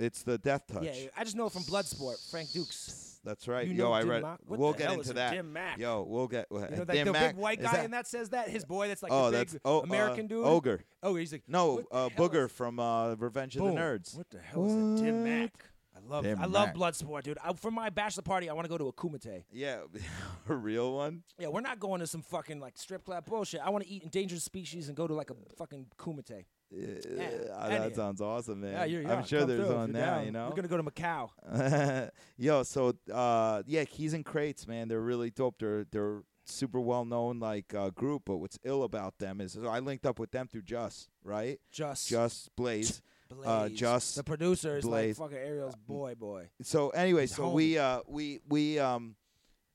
It's the Death Touch. Yeah, I just know it from Bloodsport. Frank Dux. That's right. You Yo, know I read. What we'll get into that. Dim Mak? Yo, we'll get. You know, Dim like the Mack, big white guy that- in that says that. His boy, that's like oh, the big that's oh, American uh, dude. Ogre. Oh, he's like No, uh, Booger from uh, Revenge Boom. of the Nerds. What the hell is a Dim Mak? I love I love Mac. Bloodsport, dude. I, for my bachelor party, I want to go to a Kumite. Yeah, a real one. Yeah, we're not going to some fucking like strip club bullshit. I want to eat endangered species and go to like a fucking Kumite. Yeah, I that need- sounds awesome, man. Yeah, you're, I'm sure there's through you're now. down. You know. we're gonna go to Macau. Yo, so uh, yeah, Keys and Crates, man, they're really dope. They're they're super well known like uh, group, but what's ill about them is I linked up with them through Just, right? Just, Just Blaze. Blaze. uh, Just the producer is Blaze. like fucking Ariel's boy, boy. So anyway, His so we uh we we um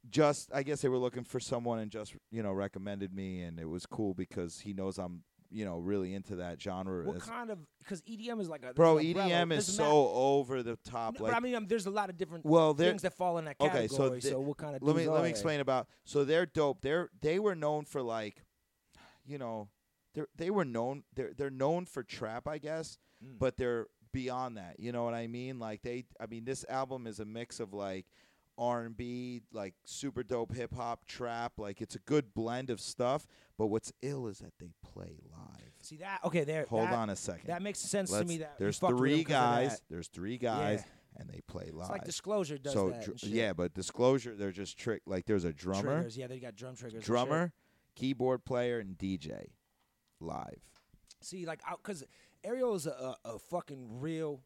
just I guess they were looking for someone and just you know recommended me and it was cool because he knows I'm you know really into that genre. What as- kind of? Because EDM is like a Bro, umbrella. EDM is There's so over the top. No, like but I mean, um, there's a lot of different Well, things that fall in that Okay, category. so So, the- what kind of let me dudes let are me they? explain about so they're dope they're they were known for like you know they're they were known they're they're known for trap i guess Mm. but they're beyond that you know what i mean like they i mean this album is a mix of like r&b like super dope hip-hop trap like it's a good blend of stuff but what's ill is that they play live See that? Okay, there. hold that, on a second That makes sense to Let's- me. That there's three him 'cause of guys there's three guys Yeah. and they play live It's like Disclosure does so that. dr- yeah but disclosure they're just trick like there's a drummer Triggers, yeah, they got drum triggers. and drummer, keyboard player, and DJ live. See, like, because Ariel is a, a, a fucking real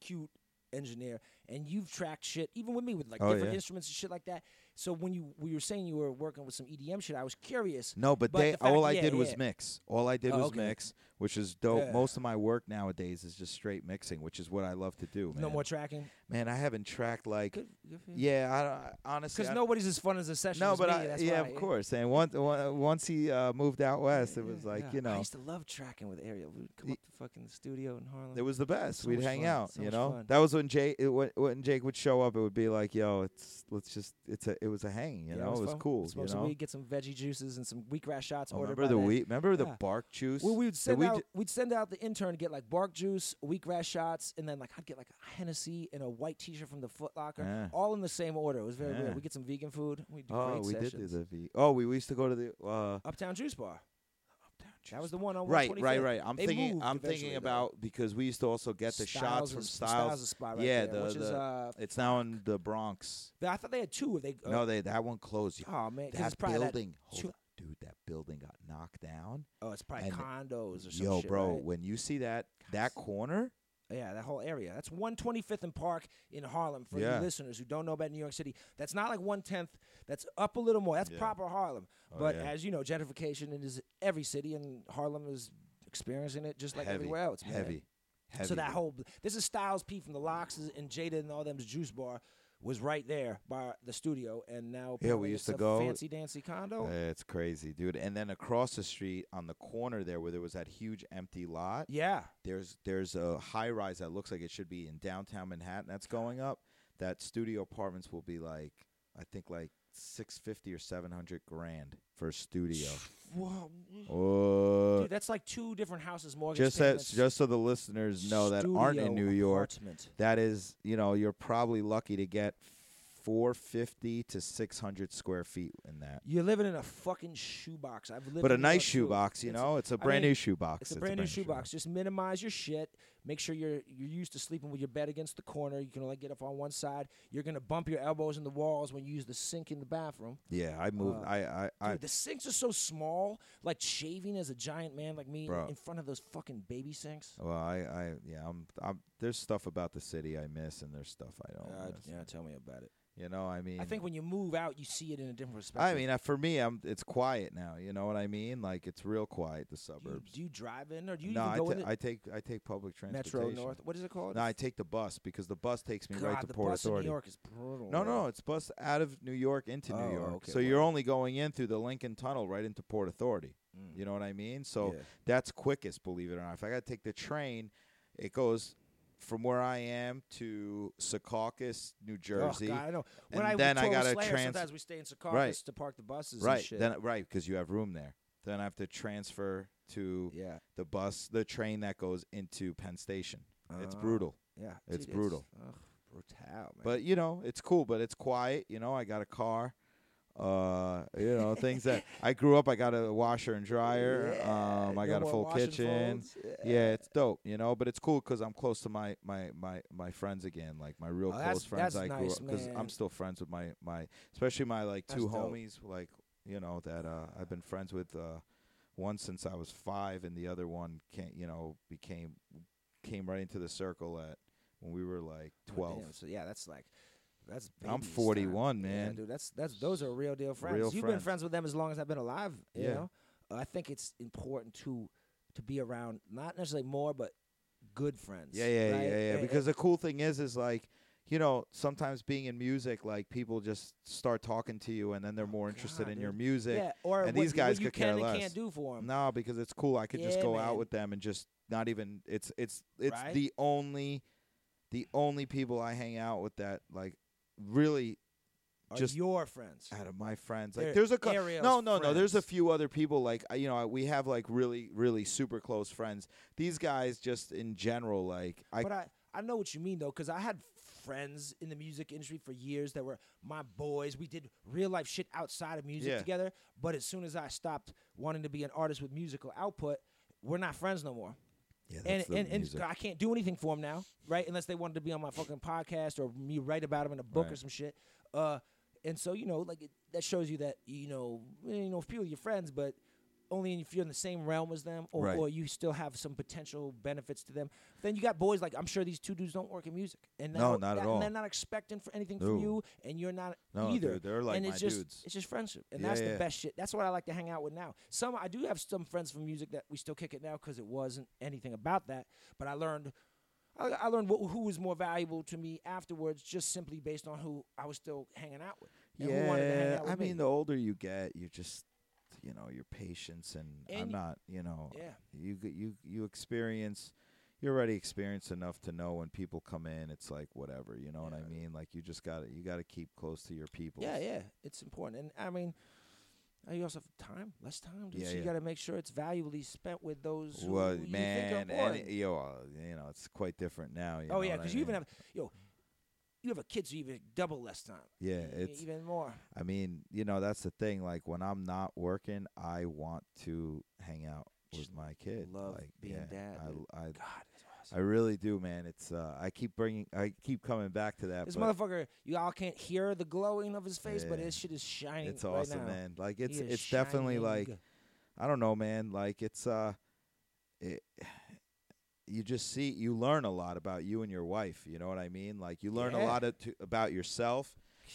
acute engineer, and you've tracked shit even with me with like Oh, different yeah. instruments and shit like that. So when you were saying you were working with some EDM shit, I was curious. No, but, But they the fact- all I yeah, did was yeah. mix. All I did Oh, was okay. mix, which is dope. Yeah. Most of my work nowadays is just straight mixing, which is what I love to do. Man. No more tracking. Man, I haven't tracked like. Good, good. Yeah, I don't, honestly. Because nobody's as fun as a session. no, as but me, I, yeah, why, of course. And once once he uh, moved out west, it was Yeah, like yeah. you know, I used to love tracking with Ariel. We'd come up to fucking the studio in Harlem. it was the best. So We'd hang fun, out. so you know, fun. that was when Jake it, when, when Jake would show up. It would be like, yo, it's let's just it's a it was a hang. You know, it was fun. cool. Smoke You some know, weed, get some veggie juices and some wheatgrass shots. Oh, remember the wheat? Remember the bark juice? Well, we would send out. We'd send out the intern to get like bark juice, wheatgrass shots, and then like I'd get like a Hennessy and a white T-shirt from the Foot Locker, Yeah. all in the same order. It was very Yeah. weird. We get some vegan food. We do oh, great we did do sessions. the V. Oh, we, we used to go to the uh, Uptown Juice Bar. Uptown juice that was the one on right, 125th. right, right. I'm They thinking. moved I'm eventually, thinking though. about because we used to also get the shots Styles from is- Styles. is spot right yeah, there, the, which the is uh, it's now in the Bronx. I thought they had two. They uh, no, they that one closed. oh man, 'cause that it's probably that building, hold two- up, dude, that building got knocked down. oh, it's probably and- condos or some Yo, shit, bro, right? when you see that that corner, Yeah, that whole area. That's 125th and Park in Harlem for Yeah. you listeners who don't know about New York City. That's not like 110th. That's up a little more. That's Yeah. proper Harlem. Oh, but yeah. as you know, gentrification is every city, and Harlem is experiencing it just like heavy, everywhere else. man. heavy, heavy. So that whole this is Styles P from the LOX and Jada and all them's Juice Bar was right there by the studio, and now Yeah, we used to a go- fancy dancy condo. It's crazy, dude. And then across the street on the corner there, where there was that huge empty lot, yeah, there's there's a high rise that looks like it should be in downtown Manhattan that's going up. That studio apartments will be like I think like six fifty or seven hundred grand for a studio. Whoa. Oh, Dude, that's like two different houses mortgage just that, payments. just so the listeners know that aren't in studio New York, apartment. that is you know you're probably lucky to get four fifty to six hundred square feet in that. You're living in a fucking shoebox. I've lived But a in nice shoebox, you know. It's a brand new shoebox. It's a brand new shoebox. Just minimize your shit. Make sure you're you're used to sleeping with your bed against the corner. You can only get up on one side. You're gonna bump your elbows in the walls when you use the sink in the bathroom. Yeah, I moved. Uh, I, I, I, Dude, the sinks are so small. Like shaving as a giant man like me Bro. in front of those fucking baby sinks. Well, I, I, yeah, I'm, I'm. There's stuff about the city I miss, and there's stuff I don't Uh, yeah, tell me about it. You know, I mean, I think when you move out, you see it in a different perspective. I mean, uh, for me, I'm. It's quiet now. You know what I mean? Like it's real quiet. The do you, suburbs. do you drive in or do you no, I, go ta- in it? I take, I take public transportation. Metro North. What is it called? No, I take the bus because the bus takes me God, right to the Port bus Authority. in New York is brutal. No, no, it's bus out of New York into Oh, New York. okay, so you're only going in through the Lincoln Tunnel right into Port Authority. Mm. You know what I mean? So Yeah. that's quickest, believe it or not. If I got to take the train, it goes from where I am to Secaucus, New Jersey. Oh, God, I know. When and I then I gotta Slayer, trans- sometimes we stay in Secaucus Right. to park the buses and right. shit. Then right because you have room there. Then I have to transfer to yeah, the bus, the train that goes into Penn Station. it's Oh, brutal. Yeah, It's dude, brutal. ugh, brutal, man. But you know, it's cool, but it's quiet. You know, I got a car. Uh, you know, things that I grew up. I got a washer and dryer. Yeah, um, I no got a more full washing kitchen. phones. Yeah, it's dope, you know. But it's cool because I'm close to my my my my friends again, like my real Oh, that's- close friends that's I grew nice, up because I'm still friends with my my especially my like two That's dope. homies, like you know that uh, I've been friends with. Uh, one since I was five, and the other one came, you know, became came right into the circle at when we were like twelve. damn, so yeah, that's like that's. I'm 41, time. man. Yeah, dude, that's that's those are real deal friends. Real You've friends. been friends with them as long as I've been alive. You Yeah. know, Uh, I think it's important to to be around not necessarily more, but good friends. Yeah, yeah, right? yeah, yeah. And- Because the cool thing is, is like, you know, sometimes being in music, like people just start talking to you, and then they're oh, more interested Oh, God, in your music. yeah, or and what these guys could care less. can't do for them. No, because it's cool. I could just Yeah, go out with them and just not even. It's it's it's Right? the only, the only people I hang out with that like really Are just your friends. out of my friends. Like They're there's a cou- Ariel's no no no. There's a few other people like you know we have like really really super close friends. These guys just in general like I but I, I know what you mean though, because I had friends in the music industry for years that were my boys. We did real life shit outside of music Yeah. together. But as soon as I stopped wanting to be an artist with musical output, we're not friends no more. yeah, And and, and. I can't do anything for them now, right? Unless they wanted to be on my fucking podcast or me write about them in a book or some shit. Uh, and so you know, like it, that shows you that you know, you know, people are your friends, but only if you're in the same realm as them, or, Right. or you still have some potential benefits to them. Then you got boys like I'm sure these two dudes don't work in music, and No, not at all. And they're not expecting for anything No. from you, and you're not no, either. dude, they're like and my it's just dudes. it's just friendship, and Yeah, that's yeah. the best shit. That's what I like to hang out with now. Some I do have some friends from music that we still kick it now because it wasn't anything about that. But I learned, I, I learned what, who was more valuable to me afterwards, just simply based on who I was still hanging out with. and who wanted to hang Yeah, I mean, me. the older you get, you just, you know, your patience and, And I'm not, you know, yeah. you you you experience, you're already experienced enough to know when people come in, it's like whatever, you know what I mean? Like you just got to you got to keep close to your people. Yeah, yeah, it's important, and I mean, you also have time, less time. dude, Yeah, so you yeah. got to make sure it's valuably spent with those who Well, you man, think are and, yo, uh, you know, it's quite different now. You oh yeah, what I because you even have yo, you have a kid, so you even double less time. Yeah, it's even more. I mean, you know, that's the thing. Like when I'm not working, I want to hang out with Just my kid. love like, being yeah, dad, I. I, God, it's awesome. I really do, man. It's uh, I keep bringing, I keep coming back to that. This but motherfucker, you all can't hear the glowing of his face, but Yeah. his shit is shining. it's right awesome, now. man. Like it's it's definitely like. I don't know, man. Like it's uh, it, you just see you learn a lot about you and your wife. You know what I mean? Like you learn a lot of to, about yourself.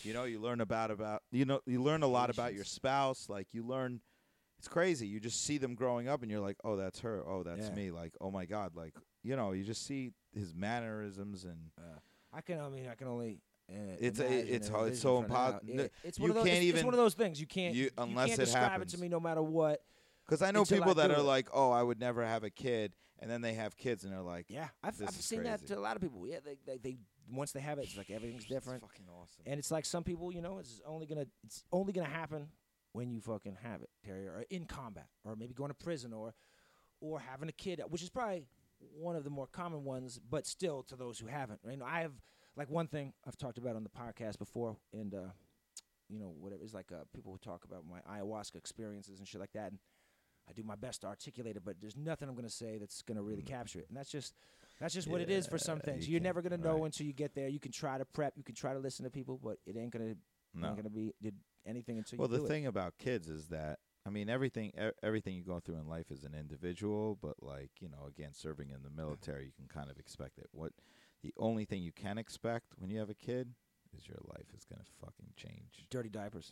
You know, you learn about about you know you learn a lot about your spouse. Like you learn, it's crazy. You just see them growing up, and you're like, oh, that's her. Oh, that's Yeah. me. Like, oh my god. Like you know, you just see his mannerisms and. Uh, I can. I mean, I can only. Uh, It's a- it's hard- it's so impossible. Yeah, it's you one of those, can't it's, it's one of those things you can't. you- unless can't it describe happens. it to me, no matter what. Because I know Until I people that do are like, oh, I would never have a kid, and then they have kids, and they're like, Yeah, I've, I've seen that to a lot of people. Yeah, they, they, they once they have it, it's like everything's "It's different. fucking awesome. And it's like some people, you know, it's only gonna it's only gonna happen when you fucking have it, Terry, or in combat, or maybe going to prison, or or having a kid, which is probably one of the more common ones, but still to those who haven't. Right? You know, I have like one thing I've talked about on the podcast before, and uh, you know, whatever is like uh, people who talk about my ayahuasca experiences and shit like that, and I do my best to articulate it, but there's nothing I'm gonna say that's gonna really capture it, and that's just. That's just what it is for some Mm. Things. you You're never gonna know right. until you get there. You can try to prep, you can try to listen to people, but it ain't gonna No. ain't gonna be did anything until. Well, the thing about kids is that I mean everything everything you go through in life is an individual, but like you know, again, serving in the military, you can kind of expect it. What the only thing you can expect when you have a kid is your life is gonna fucking change. Dirty diapers,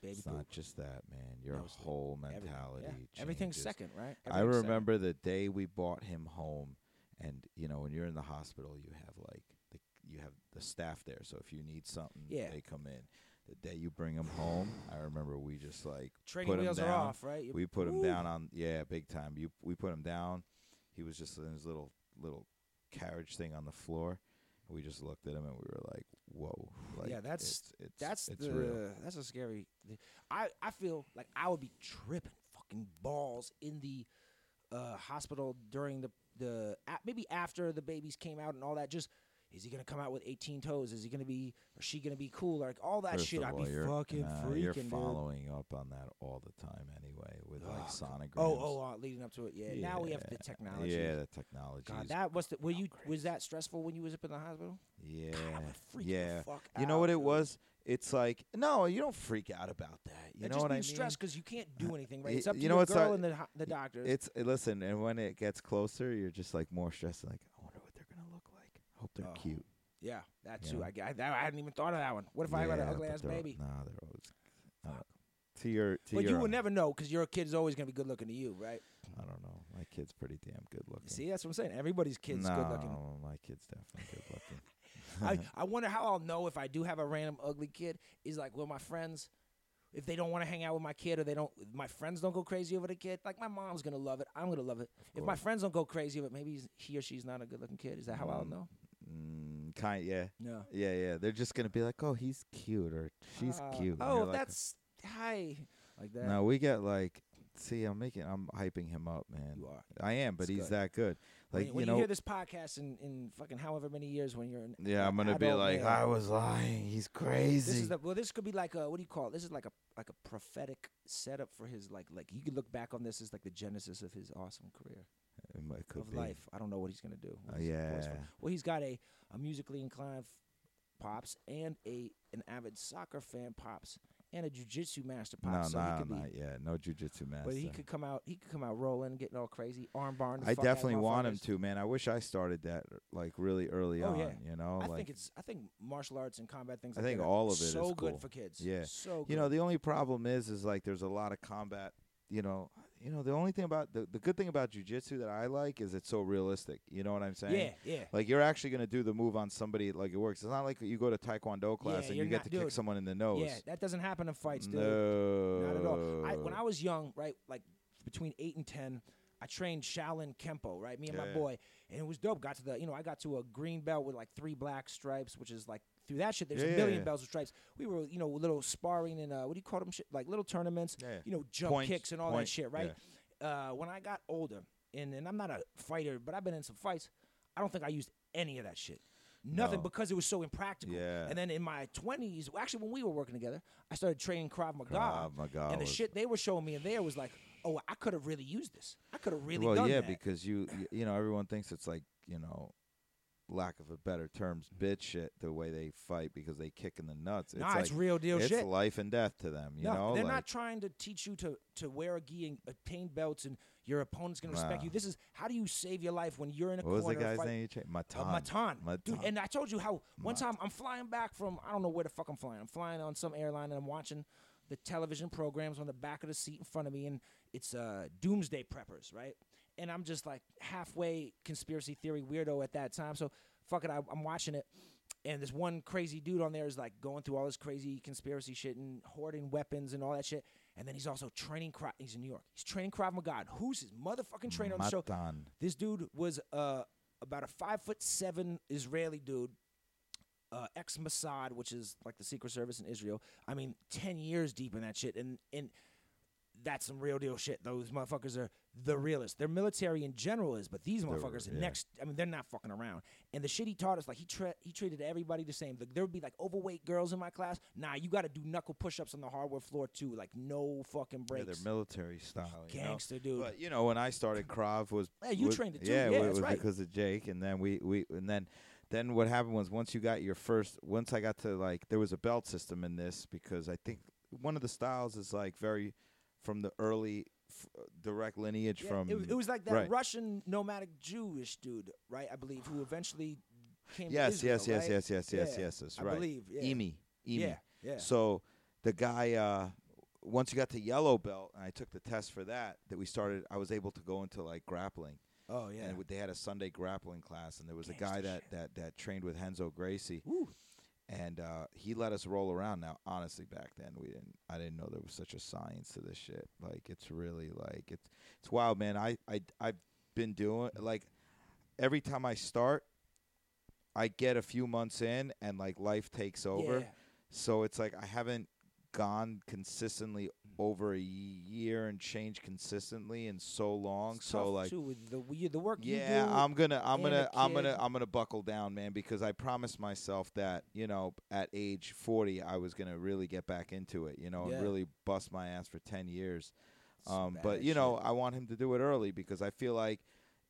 baby it's poop, not just that, man. Your No, it's whole everything. mentality. Yeah. Everything's changes. second, right? I Everything's second. remember the day we bought him home, and you know when you're in the hospital, you have like the, you have the staff there. So if you need something, Yeah. they come in. The day you bring him home, I remember we just like Training put him wheels are down. off, right? You- we put him Woo. down on yeah, big time. You we put him down. He was just in his little little carriage thing on the floor. We just looked at him and we were like, "Whoa!" Like, Yeah, that's- it's, it's, That's it's the real. that's a scary. I I feel like I would be tripping fucking balls in the uh, hospital during the the maybe after the babies came out and all that. Just is he gonna come out with 18 toes? Is he gonna be or she gonna be cool? Like all that First shit, I'd all, be fucking nah, freaking. You're dude. following up on that all the time anyway with like sonograms. Oh, oh, uh, leading up to it. Yeah. Now we have the technology. Yeah, the technology. God, that was the. Were you was that stressful when you was up in the hospital? Yeah, God, yeah. The fuck You know out, what it dude. was? It's like no, you don't freak out about that. You know just what I mean? stress because you can't do anything. Right? It's up to you know your girl uh, and the the doctors. It's listen, and when it gets closer, you're just like more stressed. Like, I wonder what they're gonna look like. I hope they're Oh, cute. yeah, that you too. I, I, I hadn't even thought of that one. What if I got an Yeah, ugly ass baby? Nah, they're always. Fuck. to your to But your. you will never know because your kid's always gonna be good looking to you, right? I don't know. My kid's pretty damn good looking. See, that's what I'm saying. Everybody's kid's no, good looking. my kid's definitely good looking. I, I wonder how I'll know if I do have a random ugly kid. Is like, will my friends, if they don't want to hang out with my kid or they don't, my friends don't go crazy over the kid. Like my mom's gonna love it. I'm gonna love it. If my friends don't go crazy, but maybe he's, he or she's not a good looking kid. Is that how I'll Mm. know? Mm, kind, yeah, No. yeah, yeah. They're just gonna be like, "Oh, he's cute," or "She's Uh, cute." and Oh, like, that's hi, like that. No, we get like. See, I'm making. I'm hyping him up, man. You are. I am, but It's he's good. that good. When, Like when you you, know. hear this podcast in, in fucking however many years when you're in yeah, I'm gonna be like, I was lying. He's crazy. This is the, well. This could be like a what do you call it? This is like a like a prophetic setup for his like like you could look back on this as like the genesis of his awesome career It might- could of be. life. I don't know what he's gonna do. Uh, with his voice. yeah. Well, he's got a a musically inclined f- pops and a an avid soccer fan pops and a jujitsu master No, pops. so he no, could be, not yet. No jujitsu master. but he could come out. He could come out rolling, getting all crazy, arm barring. I definitely want him to, man. I wish I started that like really early Oh, on. yeah. You know, I like think it's. I think martial arts and combat things. I like think that are all of it is so good cool. for kids. Yeah. So good. you know the only problem is is like there's a lot of combat. You know, you know the only thing about the the good thing about jujitsu that I like is it's so realistic. You know what I'm saying? yeah, yeah. Like you're actually gonna do the move on somebody like it works. It's not like you go to taekwondo class Yeah, and you're get not- to kick someone in the nose. Yeah, that doesn't happen in fights, dude. no, Not at all. I, when I was young, right, like between eight and ten, I trained Shaolin Kempo, right? Me and Yeah, my boy, and it was dope. Got to the, you know, I got to a green belt with like three black stripes, which is like through that shit. There's Yeah, a yeah, million yeah. belts and stripes. We were, you know, little sparring and uh, what do you call them? Shit like little tournaments. Yeah, yeah. You know, jump Points, kicks and all point, that shit, right? Uh, when I got older, and and I'm not a fighter, but I've been in some fights. I don't think I used any of that shit. Nothing No. because it was so impractical. Yeah. And then in my 20s, actually, when we were working together, I started training Krav Maga. Krav Maga and the was- shit they were showing me in there was like, oh, I could have really used this. I could have really well, done yeah, that. because you you know everyone thinks it's like you know, lack of a better terms, bitch shit the way they fight because they kick in the nuts. It's Nah, like, it's real deal shit. it's shit. life and death to them. You no, know, they're like, not trying to teach you to, to wear a gi and obtain belts and your opponent's going to respect Nah. you. This is how do you save your life when you're in a what was the corner guy's fight, name? You cha- Uh, Matan. Matan. Dude, and I told you how one Matan. time I'm flying back from I don't know where the fuck I'm flying. I'm flying on some airline and I'm watching the television programs on the back of the seat in front of me and it's uh Doomsday Preppers, right? And I'm just like halfway conspiracy theory weirdo at that time. So fuck it, I, I'm watching it. And this one crazy dude on there is like going through all this crazy conspiracy shit and hoarding weapons and all that shit. And then he's also training Krav. He's in New York. He's training Krav Maga. Who's his motherfucking trainer on the show? Matan. This dude was uh, about a five foot seven Israeli dude, uh, ex Mossad, which is like the Secret Service in Israel. I mean, ten years deep in that shit, and and that's some real deal shit. Those motherfuckers are the realest. Their military in general is, but these motherfuckers yeah. next. I mean, they're not fucking around. And the shit he taught us, like he tra- he treated everybody the same. Like, there would be like overweight girls in my class. Nah, you got to do knuckle push ups on the hardwood floor too. Like no fucking breaks. Yeah, they're military style. you know? Gangster dude. But you know, when I started Krav was Yeah, you was- trained it too. Yeah, Yeah, it that's was right. because of Jake, and then we we and then then what happened was once you got your first, once I got to like there was a belt system in this because I think one of the styles is like very from the early f- direct lineage Yeah, from it, was- it was like that right. Russian nomadic Jewish dude, right? I believe who eventually came. Yes, to yes, Israel, yes, right? yes, yes, yes, Yeah, yes. That's I believe. Yeah. Imi, Imi. Yeah, yeah. So the guy, uh, once you got to yellow belt, and I took the test for that, that we started. I was able to go into like grappling. Oh yeah. And they had a Sunday grappling class, and there was a guy that, that that trained with Renzo Gracie, Woo. And uh, he let us roll around. Now, honestly, back then we didn't. I didn't know there was such a science to this shit. Like it's really like it's it's wild, man. I I I've been doing like every time I start, I get a few months in, and like life takes over. Yeah. So it's like I haven't gone consistently over a year and change consistently in so long. It's so like too, with the the work you yeah. I'm gonna, I'm gonna, I'm gonna. I'm gonna buckle down, man, because I promised myself that you know at age 40 I was gonna really get back into it, you know, Yeah. and really bust my ass for 10 years. Um, but you know, shit. I want him to do it early because I feel like,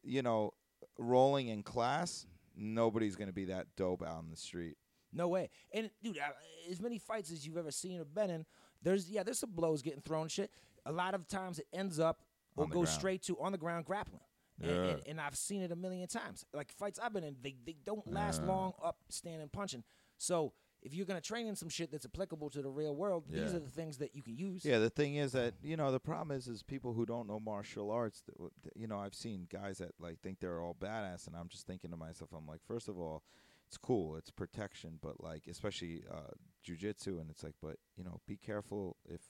you know, rolling in class, nobody's gonna be that dope out in the street. No way. And dude, uh, as many fights as you've ever seen or been in, there's yeah, there's some blows getting thrown. Shit. A lot of times it ends up or goes ground. straight to on the ground grappling. And, Yeah. and, and I've seen it a million times. Like fights I've been in, they, they don't last Yeah. long up standing punching. So if you're gonna train in some shit that's applicable to the real world, these are the things that you can use. Yeah, the thing is that you know the problem is is people who don't know martial arts. That- you know, I've seen guys that like think they're all badass, and I'm just thinking to myself, I'm like, first of all, it's cool, it's protection, but like especially uh, jujitsu, and it's like, but you know, be careful if.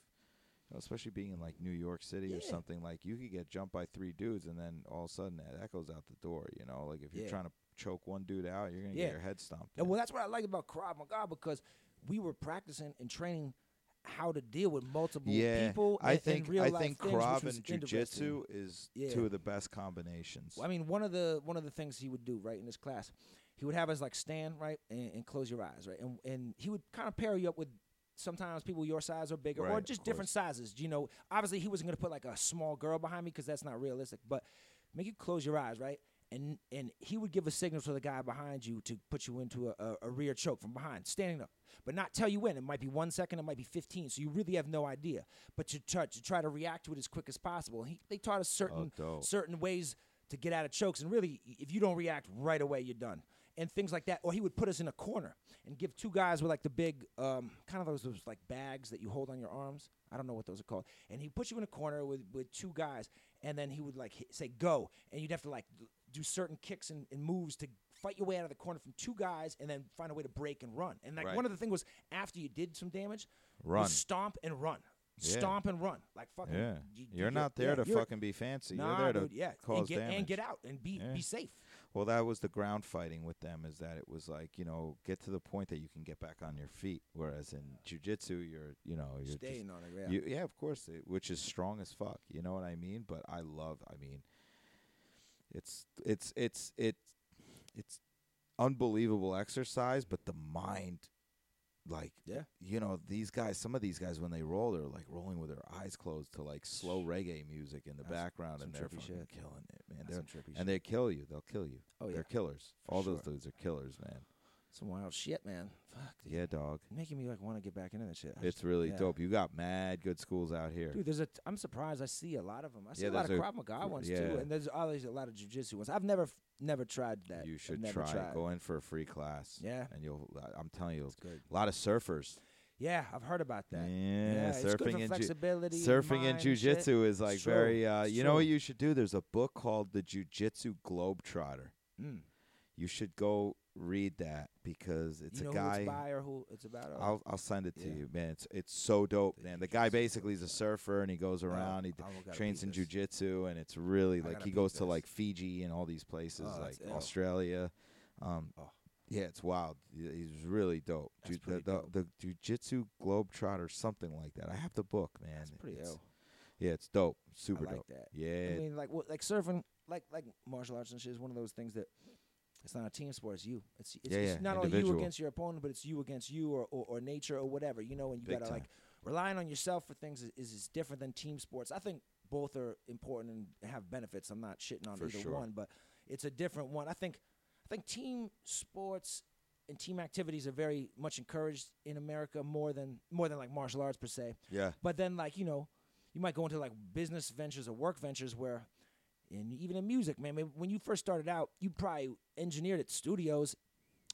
You know, especially being in like New York City or something, like you could get jumped by three dudes, and then all of a sudden that, that goes out the door. You know, like if you're Yeah. trying to choke one dude out, you're gonna Yeah. get your head stomped. And in. well, that's what I like about Krav Maga because we were practicing and training how to deal with multiple yeah, people. I and, think and I think Krav and jujitsu is Yeah. two of the best combinations. Well, I mean, one of the one of the things he would do right in his class, he would have us like stand right and, and close your eyes right, and and he would kind of pair you up with sometimes people your size or bigger Right, or just different sizes. You know, obviously he wasn't gonna put like a small girl behind me because that's not realistic. But make you close your eyes right. And, and he would give a signal to the guy behind you to put you into a, a, a rear choke from behind, standing up, but not tell you when. It might be one second, it might be 15, so you really have no idea. But to try, to try to react to it as quick as possible. He, they taught us oh, certain dope. certain ways to get out of chokes. And really, if you don't react right away, you're done. And things like that. Or he would put us in a corner and give two guys with like the big, um, kind of those, those like bags that you hold on your arms. I don't know what those are called. And he'd put you in a corner with, with two guys. And then he would like hit, say, go. And you'd have to like do certain kicks and, and moves to fight your way out of the corner from two guys and then find a way to break and run. And like Right. one of the things was after you did some damage, Run. stomp and run. Yeah. stomp and run like fucking. Yeah, you- you're you- not there yeah, to fucking be fancy. Nah, you're there to dude, yeah, cause and get, damage. and get out and be Yeah. be safe. Well, that was the ground fighting with them. Is that it was like you know get to the point that you can get back on your feet. Whereas in jujitsu, you're you know you're just Staying on it, yeah. You, yeah, of course, it, which is strong as fuck. You know what I mean? But I love. I mean, it's it's it's it's it's unbelievable exercise, but the mind, like Yeah. you know, these guys. Some of these guys when they roll, they're like rolling with their eyes closed to like slow reggae music in the That's background, and they're fucking shit. killing it, man. That's They're, some trippy shit. and they kill you. They'll kill you. Oh, yeah. they're killers. For All those dudes are killers, man. Some wild shit, man. Fuck, dude. Yeah, dog. making me like want to get back into that shit. I It's just- really yeah. dope. You got mad good schools out here. Dude, there's a. T- I'm surprised. I see a lot of them. I see Yeah, a lot of Krav Maga ones yeah. too, and there's always a lot of jujitsu ones. I've never, never tried that. you should try. Tried. Go in for a free class. Yeah. and you'll. I- I'm telling you, It's good. a lot of surfers. Yeah, I've heard about that. Yeah, good surfing and ju- surfing and jujitsu is like true. very. Uh, you know what you should do? There's a book called The Jujitsu Globetrotter. Mm. You should go read that because it's you know a guy. who it's by or who it's about? or- I'll I'll send it to Yeah. you, man. It's it's so dope, man. The guy basically is a surfer and he goes around. he d- I gotta trains in this. jujitsu, and it's really like he goes to like Fiji and all these places, Oh, like. Australia. Um, Oh. yeah, it's wild. He's really dope. Ju- the, dope. the the jujitsu globetrotter, something like that. I have the book, man. That's pretty It's- ill. Yeah, it's dope. Super I like dope. that. Yeah, I mean, like like surfing, like like martial arts and shit is one of those things that it's not a team sport. It's you. It's it's, Yeah, it's yeah, not only you against your opponent, but it's you against you or, or, or nature or whatever. You know, and you Big gotta like relying on yourself for things is, is, is different than team sports. I think both are important and have benefits. I'm not shitting on For either sure. one, but it's a different one. I think I think team sports and team activities are very much encouraged in America more than more than like martial arts per se. yeah. But then, like you know, you might go into like business ventures or work ventures where, and even in music, man. When you first started out, you probably engineered at studios,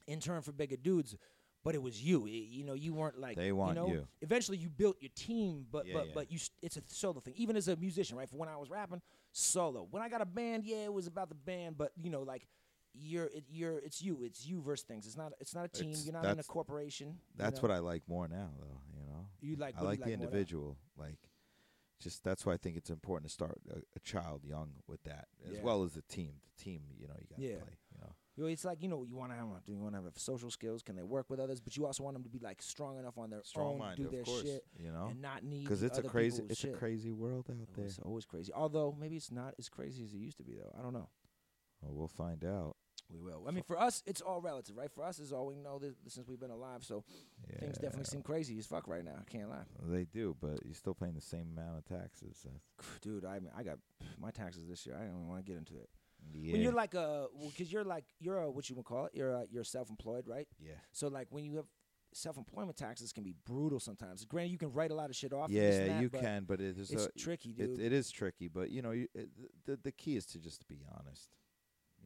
intern for bigger dudes, but it was you. You know, you weren't like They want you. Know, you. Eventually, you built your team, but Yeah, but yeah. but you. It's a solo thing. Even as a musician, right? For when I was rapping, solo. When I got a band, yeah, it was about the band, but you know, like. You're it, you're it's you it's you versus things it's not it's not a team It's- you're not in a that's- corporation you That's know? what I like more now, though. You know, you like I what do like the individual. Like, just that's why I think it's important to start a, a child young with that, as Yeah. well as the team. The team, you know, you got to Yeah. play. You know, You know, it's like you know you want to have do you want to have social skills? Can they work with others? But you also want them to be like strong enough on their strong own, mind, do of their course. shit, you know, and not need because it's a crazy, it's shit. a crazy world out Oh, there. It's oh, always crazy. Although maybe it's not as crazy as it used to be, though. I don't know. Well, we'll find out. We will. I mean, for us, it's all relative, right? For us, is all we know this, since we've been alive. So Yeah, things definitely seem crazy as fuck right now. I can't lie, They do, but you're still paying the same amount of taxes. Dude. I mean, I got my taxes this year. I don't even want to get into it. yeah, When you're like a, because you're like you're a what you would call it. You're a, you're self-employed, right? yeah, So like when you have self-employment taxes can be brutal sometimes. Granted, you can write a lot of shit off. and this and yeah, that, you but can, but it is It's a, tricky, it, dude. it is tricky, but you know, you, it, the the key is to just be honest.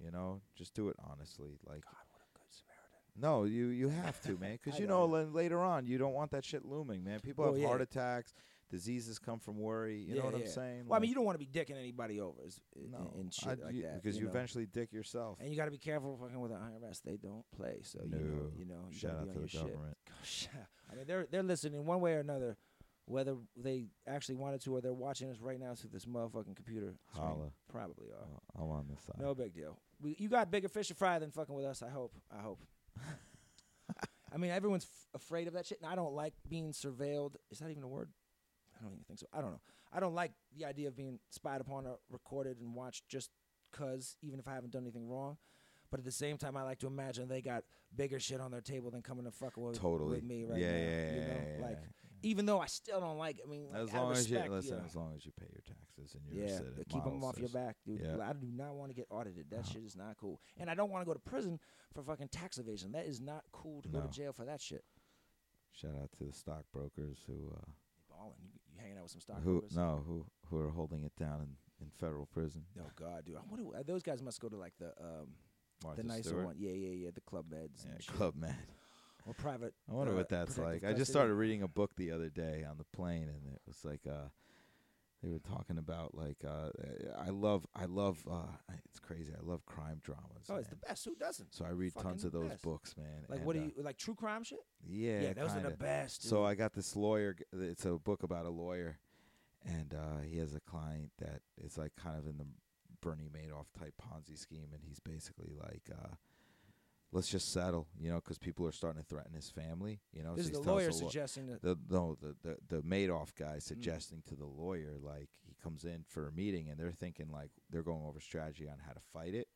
You know, just do it honestly. Like, God, what a good Samaritan. no, you you have to, man, because I you know, know, yeah. la- later on you don't want that shit looming, man. People Well, have heart attacks, diseases come from worry. You Yeah, know what yeah. I'm saying? Well, I mean, you don't want to be dicking anybody over is- no, and shit I'd- like you- that. because you, know? eventually dick yourself. And you got to be careful fucking with the IRS. They don't play. So you know, you know, you Shout out to the government. Shit. Gosh, I mean, they're they're listening one way or another, whether they actually wanted to or they're watching us right now through this motherfucking computer. screen. Holla. Probably are. Uh, I'm on this side. No big deal. We, you got bigger fish to fry than fucking with us. I hope. I hope. I mean, everyone's f- afraid of that shit, and I don't like being surveilled. Is that even a word? I don't even think so. I don't know. I don't like the idea of being spied upon or recorded and watched just cause, even if I haven't done anything wrong. But at the same time, I like to imagine they got bigger shit on their table than coming to fuck with, Totally. with me right yeah, now. yeah, you yeah, know, yeah, like yeah. Even though I still don't like. it, I mean, as long as you respect, listen, know. as long as you pay your taxes and you're Yeah, keep them off your back, dude. Yeah. I do not want to get audited. That Uh-huh. shit is not cool. And I don't want to go to prison for fucking tax evasion. That is not cool to go to jail for that shit. Shout out to the stockbrokers who, uh, Balling, you, you hanging out with some who stockbrokers? no, who who are holding it down in, in federal prison. Oh God, dude. I wonder, those guys must go to like the um Martha the nicer Stewart. one. Yeah, yeah, yeah. The club beds. Yeah. Club Med. Or private. I wonder uh, what that's like. protective I just started reading a book the other day on the plane, and it was like, uh, they were talking about like uh, I love I love uh, it's crazy. I love crime dramas. Oh, it's man. the best. Who doesn't? So I read tons of those best. books, man. Like and, what do uh, you like? True crime shit? Yeah, Yeah, those are the kinda. best. So. I got this lawyer. It's a book about a lawyer, and uh, he has a client that is like kind of in the Bernie Madoff type Ponzi scheme, and he's basically like, uh, "Let's just settle," you know, because people are starting to threaten his family. You know, this so is the lawyer law- suggesting that. the no the, the the Madoff Mm. guy suggesting to the lawyer like he comes in for a meeting and they're thinking like they're going over strategy on how to fight it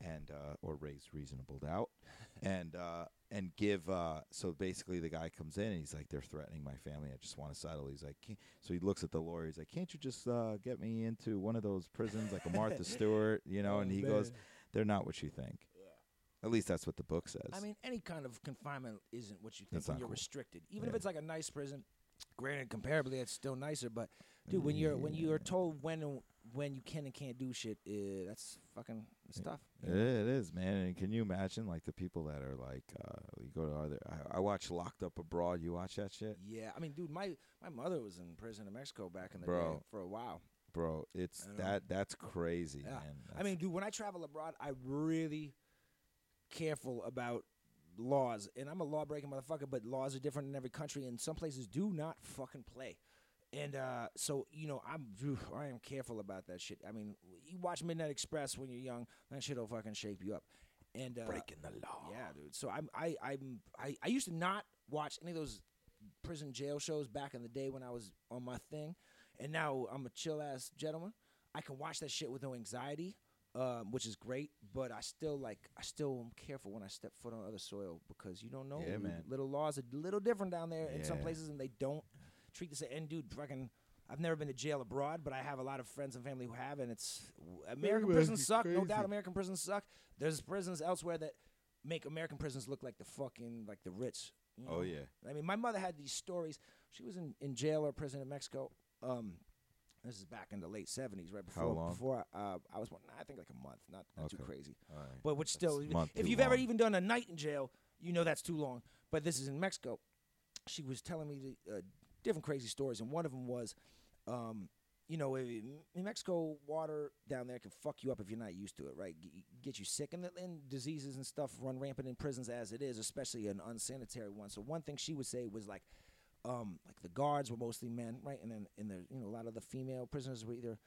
and uh, or raise reasonable doubt and uh, and give uh, so basically the guy comes in and he's like they're threatening my family I just want to settle he's like "Can't-" so he looks at the lawyer he's like can't you just uh, get me into one of those prisons like a Martha Stewart you know Oh, and he goes they're not what you think at least that's what the book says I mean, any kind of confinement isn't what you think That's when not you're cool. restricted. Even if Yeah. it's like a nice prison, granted, comparably, it's still nicer. But dude, when you're when you are told when and when you can and can't do shit, uh, that's fucking it's tough. It is, man. And can you imagine like the people that are like, uh, you go to other? I, I watch Locked Up Abroad. You watch that shit, Yeah, I mean, dude, my my mother was in prison in Mexico back in the day Bro. for a while. bro? It's I know. that that's crazy, Yeah. man. I That's- mean, dude, when I travel abroad, I really careful about laws, and I'm a law breaking motherfucker. But laws are different in every country, and some places do not fucking play. And uh, so, you know, I'm I am careful about that shit. I mean, you watch Midnight Express when you're young, that shit'll fucking shape you up. And uh, breaking the law. yeah, dude. So I'm I I'm I, I used to not watch any of those prison jail shows back in the day when I was on my thing, and now I'm a chill ass gentleman. I can watch that shit with no anxiety, um, which is great. But I still like I still am careful when I step foot on other soil because you don't know. Yeah, man. Little laws are a little different down there in some Yeah. places, and they don't treat this. And dude, fucking. I've never been to jail abroad, but I have a lot of friends and family who have, and it's American prisons suck. No crazy. doubt, American prisons suck. There's prisons elsewhere that make American prisons look like the fucking like the Ritz. you Oh yeah. I mean, my mother had these stories. She was in, in jail or prison in Mexico. Um, this is back in the late seventies, right before How long? before uh, I was born. I think like a month, not not too crazy. Right. But which still, That's if you've ever even done a night in jail, you know that's too long. But this is in Mexico. She was telling me the, uh, different crazy stories, and one of them was, um, you know, in in Mexico, water down there can fuck you up if you're not used to it, right? G- get you sick, and, and diseases and stuff run rampant in prisons as it is, especially an unsanitary one. So one thing she would say was like, um, like the guards were mostly men, right? And then in the you know a lot of the female prisoners were either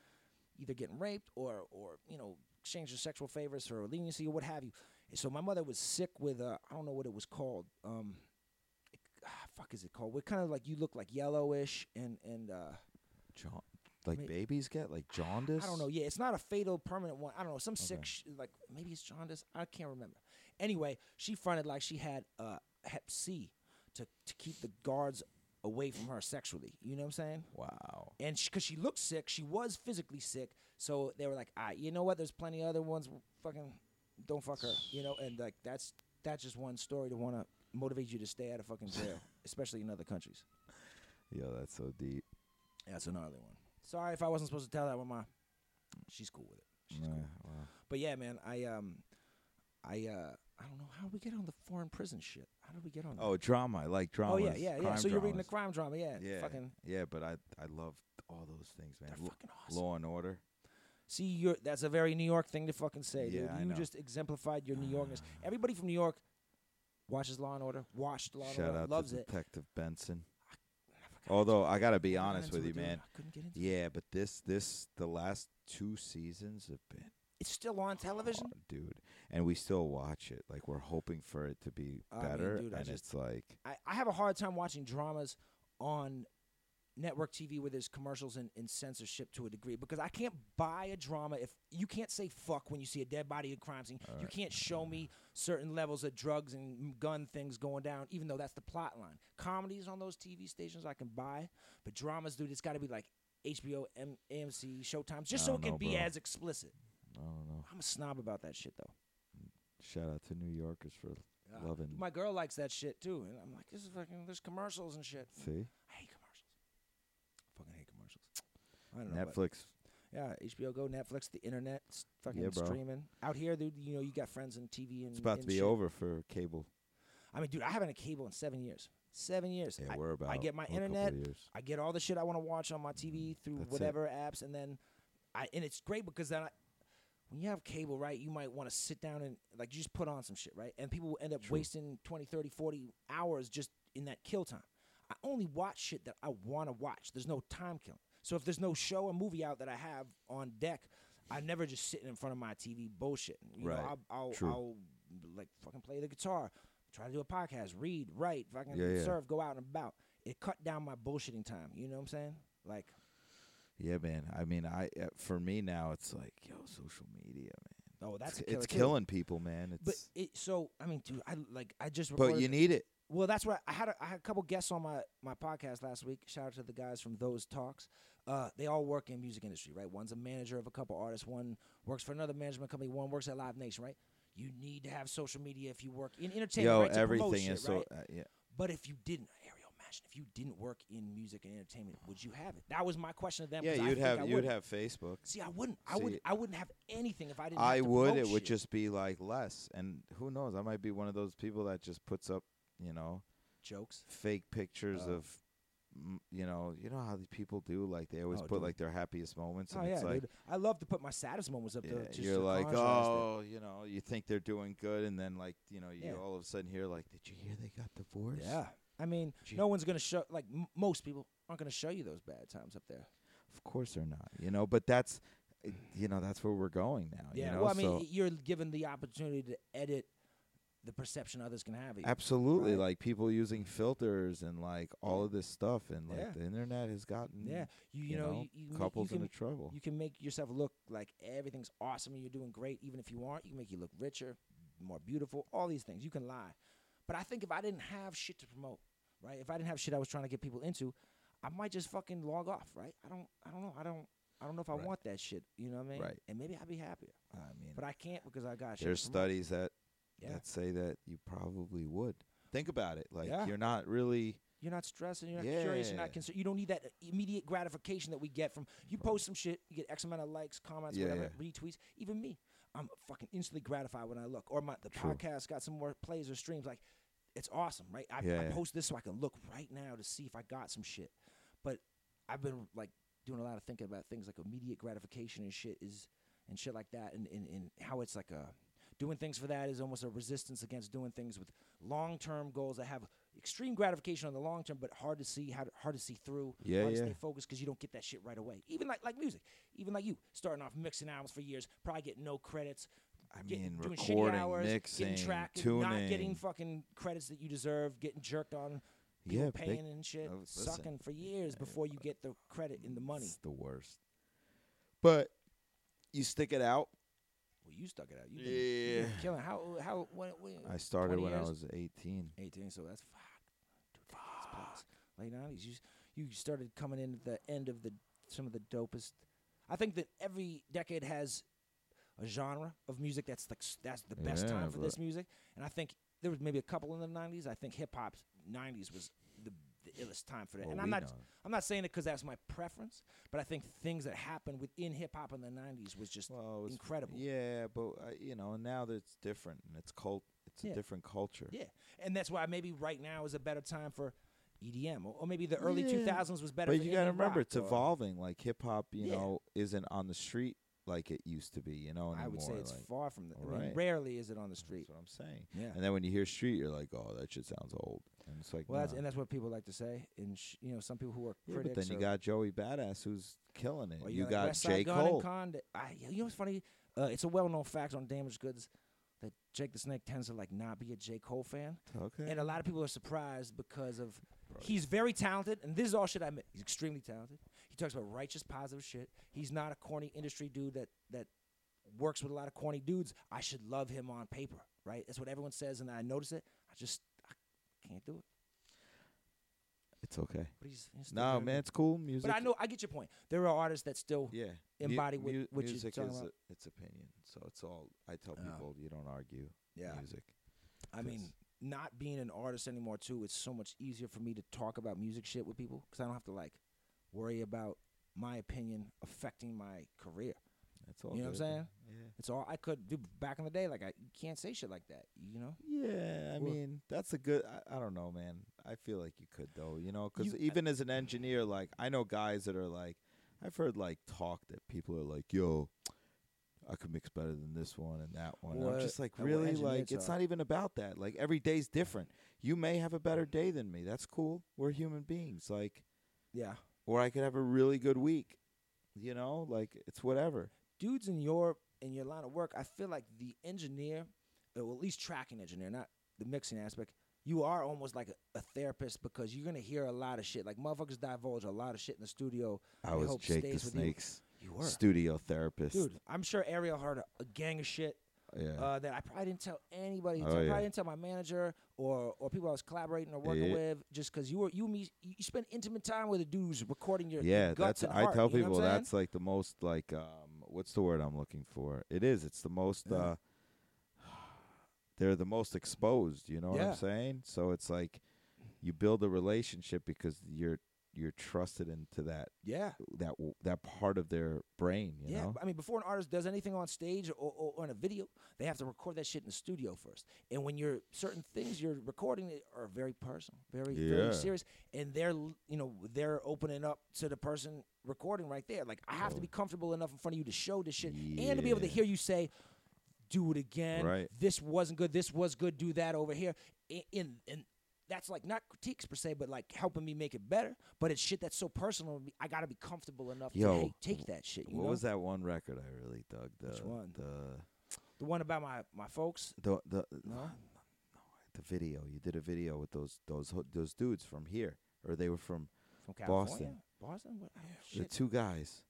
either getting raped or or you know exchanging sexual favors for leniency or what have you. And so my mother was sick with uh, I don't know what it was called. Um, it, ah, fuck is it called? What kind of like you look like yellowish and and uh, Jaun- like May- babies get like jaundice. I don't know. Yeah, it's not a fatal permanent one. I don't know. Some sick sh- like maybe it's jaundice. I can't remember. Anyway, she fronted like she had uh, Hep C to to keep the guards away from her sexually. You know what I'm saying? Wow. and because she, looked sick, she was physically sick. So they were like, "Ah, you know what? There's plenty of other ones. Fucking don't fuck her." You know, and like that's that's just one story to want to motivate you to stay out of fucking jail, especially in other countries. Yo, that's so deep. Yeah, that's a gnarly one. Sorry if I wasn't supposed to tell that one. My, she's cool with it. She's Yeah, cool. wow. But yeah, man, I um, I uh, I don't know how we get on the foreign prison shit. How did we get on? Oh, that? Oh, drama. I like drama. oh yeah, yeah, yeah. So you're reading the crime drama, yeah? Yeah. Fucking, Yeah, but I I love all those things, man. they're fucking awesome. Law and Order. See, you're that's a very New York thing to fucking say, dude. Yeah, I You know. just exemplified your New Yorkness. Everybody from New York watches Law and Order, watched Law and Shout Order, out loves to it. Detective Benson. Got Although I gotta be honest with you, dude. man. I couldn't get into it. Yeah, but this this the last two seasons have been It's still on television. hard, dude, and we still watch it. Like we're hoping for it to be I mean, better, dude, I and just- it's like I, I have a hard time watching dramas on network TV where there's commercials and, and censorship to a degree because I can't buy a drama if you can't say fuck when you see a dead body in a crime scene. You can't show me certain levels of drugs and gun things going down, even though that's the plot line. Comedies on those TV stations I can buy, but dramas, dude, it's got to be like HBO, M- AMC, Showtime, just I so it don't can know, be bro. as explicit. I don't know. I'm a snob about that shit though. Shout out to New Yorkers for loving. My girl likes that shit too, and I'm like, this is fucking. There's commercials and shit. See I hate commercials. Fucking hate commercials. I don't know. Netflix. yeah, HBO Go, Netflix, the internet, fucking Yeah, streaming. Out here, dude, you know, you got friends in TV and It's about to be shit. over for cable. I mean, dude, I haven't had cable in seven years. Seven years. Yeah, I, we're about. I get my internet. years. I get all the shit I want to watch on my TV through Mm, it. whatever apps, and then I and it's great because then I, when you have cable, right, you might want to sit down and like you just put on some shit, right, and people will end up True. wasting 20, 30, 40 hours just in that kill time. I only watch shit that I want to watch. There's no time killing. So if there's no show or movie out that I have on deck, I never just sitting in front of my TV bullshitting. You Right. know, I'll, I'll. I'll like fucking play the guitar, try to do a podcast, read, write, fucking Yeah, yeah. surf, go out and about. It cut down my bullshitting time. You know what I'm saying? Like, Yeah, man. I mean, I uh, for me now, it's like, yo, social media, man. oh, that's it's, it's killing people, man. It's But it, so I mean, dude, I like I just but you need it. well, that's what I had. A, I had a couple guests on my my podcast last week. Shout out to the guys from those talks. Uh, they all work in music industry, right? One's a manager of a couple artists. One works for another management company. One works at Live Nation, right? You need to have social media if you work in entertainment, Yo, right? Everything shit, is so. right? Uh, yeah. But if you didn't, imagine if you didn't work in music and entertainment, would you have it? That was my question to them. Yeah, you'd have you'd have Facebook. See, I wouldn't. I See, would. I wouldn't have anything if I didn't. I would. It would shit. just be like less, and who knows? I might be one of those people that just puts up, you know, jokes. fake pictures Oh. of, you know, you know how these people do. Like they always Oh, put dude. like their happiest moments, oh, and Oh yeah, like, dude. I love to put my saddest moments up yeah, there. You're like, contrast it. oh, you know, you think they're doing good, and then like, you know, you Yeah. all of a sudden hear like, did you hear they got divorced? Yeah. I mean, Gee. no one's gonna show like m- most people aren't gonna show you those bad times up there. Of course they're not. You know, but that's, uh, you know, that's where we're going now. Yeah. You know? well, I mean, so, you're given the opportunity to edit the perception others can have of you. Absolutely, right? like people using filters and like all of this stuff, and like Yeah. the internet has gotten Yeah. You you, you know, know, you, you, couples into trouble. you can make yourself look like everything's awesome and you're doing great, even if you aren't. You can make you look richer, more beautiful. All these things you can lie. But I think if I didn't have shit to promote, right? If I didn't have shit I was trying to get people into, I might just fucking log off, right? I don't. I don't know. I don't. I don't know if I Right. want that shit. You know what I mean? Right. And maybe I'd be happier. I mean, But I can't because I got shit. there's studies that Yeah. that say that you probably would. Think about it. Like Yeah. you're not really. You're not stressing. You're not curious. You're not concerned. You don't need that immediate gratification that we get from you post some shit. You get X amount of likes, comments, Yeah, whatever, retweets. Even me, I'm fucking instantly gratified when I look. Or my the True. podcast got some more plays or streams. Like, it's awesome, right? I, Yeah, I post this so I can look right now to see if I got some shit. But I've been like doing a lot of thinking about things like immediate gratification and shit is and shit like that, and and, and how it's like a doing things for that is almost a resistance against doing things with long-term goals that have extreme gratification on the long term, but hard to see how to, hard to see through. Yeah, hard to yeah. stay focused because you don't get that shit right away. Even like like music, even like you starting off mixing albums for years, probably getting no credits. I mean, doing shitty recording, hours, mixing, getting tracked, tuning. not getting fucking credits that you deserve, getting jerked on, people yeah, paying big- and shit, uh, listen, sucking for years before you get the credit in the money. It's the worst. But you stick it out. Well, you stuck it out. You've been, Yeah. killing. How how when, when I started 20 when I was 18. 18, so that's fuck, decades plus. Late 90s. You, s- you started coming in at the end of the some of the dopest. I think that every decade has a genre of music that's like that's the best Yeah, time for this music, and I think there was maybe a couple in the 90s. I think hip hop's 90s was the, the illest time for that. Well, and I'm not know. I'm not saying it because that's my preference, but I think things that happened within hip hop in the 90s was just Well, it's- incredible. Yeah, but uh, you know, now that it's different and it's cult. It's Yeah. a different culture. Yeah, and that's why maybe right now is a better time for EDM, or, or maybe the early Yeah. 2000s was better. But you got to remember, rock, it's or- evolving. Like hip hop, you Yeah. know, isn't on the street like it used to be. You know, anymore. I would say it's like, far from that. I mean, Right. rarely is it on the street. That's what I'm saying. Yeah. And then when you hear street, you're like, oh, that shit sounds old. And it's like, Well, that's, and that's what people like to say. And sh- you know, some people who are yeah, critics. but then you got Joey Badass who's killing it. You like got West Side J Cole. I, you know what's funny? Uh, it's a well-known fact on Damaged Goods that Jake the Snake tends to like not be a a J Cole fan, Okay. and a lot of people are surprised because of he's very talented, and this is all shit I admit. He's extremely talented. He talks about righteous, positive shit. He's not a corny industry dude that that works with a lot of corny dudes. I should love him on paper, right? That's what everyone says, and I notice it. I just I can't do it. it's okay. But he's, he's No, man, it's cool. Music. But I know I get your point. There are artists that still Yeah. embody what- what you're talking is about. A, it's opinion. So it's all. I tell Yeah. people, you don't argue Yeah. music. I mean, not being an artist anymore too, it's so much easier for me to talk about music shit with people because I don't have to like worry about my opinion affecting my career. That's all You know what I'm saying? Yeah. It's all I could do back in the day. Like I you can't say shit like that. You know. Yeah, I Well- mean that's a good. I, I don't know, man. I feel like you could though, you know, because You- even as an engineer, like I know guys that are like, I've heard like talk that people are like, "Yo, I could mix better than this one and that one." And I'm What- just like, really, like it's are. not even about that. Like every day's different. You may have a better day than me. That's cool. We're human beings. Like, Yeah. Or I could have a really good week. You know, like it's whatever. dudes in your in your line of work, I feel like the engineer, or at least tracking engineer, not the mixing aspect, you are almost like a, a therapist because you're gonna hear a lot of shit. Like motherfuckers divulge a lot of shit in the studio. I was Jake the with you. Snake's You were, studio therapist. dude. I'm sure Ariel heard a, a gang of shit yeah. uh, that I probably didn't tell anybody. Oh, I probably yeah. didn't tell my manager or or people I was collaborating or working Yeah. with, just because you were you me you spend intimate time with the dudes recording your, yeah, that's I heart, tell people what I'm saying? that's like the most like um what's the word I'm looking for? It is. It's the most uh they're the most exposed, you know what I'm saying? So it's like you build a relationship because you're you're trusted into that yeah. that that part of their brain, you yeah, know? I mean, before an artist does anything on stage or, or, or in a video, they have to record that shit in the studio first. And when you're certain things you're recording are very personal, very Yeah. very serious, and they're you know they're opening up to the person recording right there. Like I have to be comfortable enough in front of you to show this shit and to be able to hear you say. Do it again. Right. This wasn't good. This was good. Do that over here. In, in and that's like not critiques per se, but like helping me make it better. But it's shit that's so personal. I got to be comfortable enough Yo, to hey, take that shit. You what know? was that one record I really dug? The Which one? the The one about my my folks. the the No? no, the video. You did a video with those those those dudes from here or they were from From California. Boston. Boston. What? Oh, the two guys.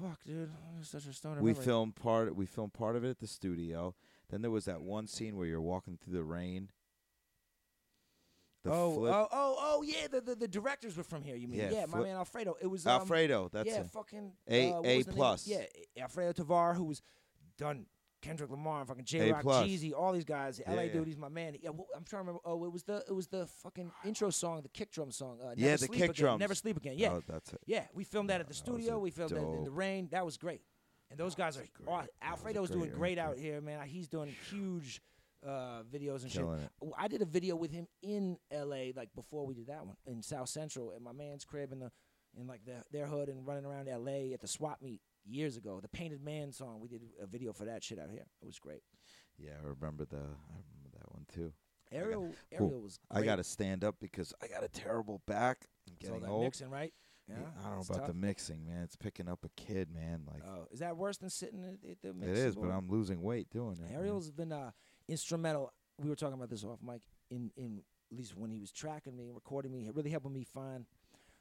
Fuck, dude. I'm such a stoner. we filmed part we filmed part of it at the studio then there was that one scene where you're walking through the rain the oh, flip oh, oh, oh, yeah. The, the the directors were from here. You mean? Yeah, Yeah, my flip- man Alfredo. It was um, alfredo that's yeah, it fucking A- uh, what A was the name? plus. Yeah, Alfredo Tavar, who was done Kendrick Lamar and fucking Jay Rock, plus. Jeezy, all these guys. Yeah, LA yeah. dude, he's my man. Yeah, I'm trying to remember. Oh, it was the it was the fucking intro song, the kick drum song. Uh, Never Yeah, the Sleep kick Again, drums. Never sleep again. Yeah, oh, that's it Yeah, we filmed that at the was studio. a We filmed it in the dope- rain. That was great. And those guys are aw- was Alfredo's doing great out here, man. He's doing huge uh, videos and killing it shit. W- I did a video with him in L.A. like before we did that one in South Central at my man's crib in the in like the, their hood and running around L.A. at the swap meet years ago. The Painted Man song. We did a video for that shit out here. It was great. yeah i remember the i remember that one too Ariel Cool. Ariel was. i gotta stand up because i got a terrible back i'm So getting that old mixing right. Yeah, i don't know about the mixing man it's picking up a kid man like Oh, is that worse than sitting at, the it mixing is but i'm losing weight doing it man. Ariel's been uh, instrumental. We were talking about this off mic. In in at least when he was tracking me recording me, really helping me find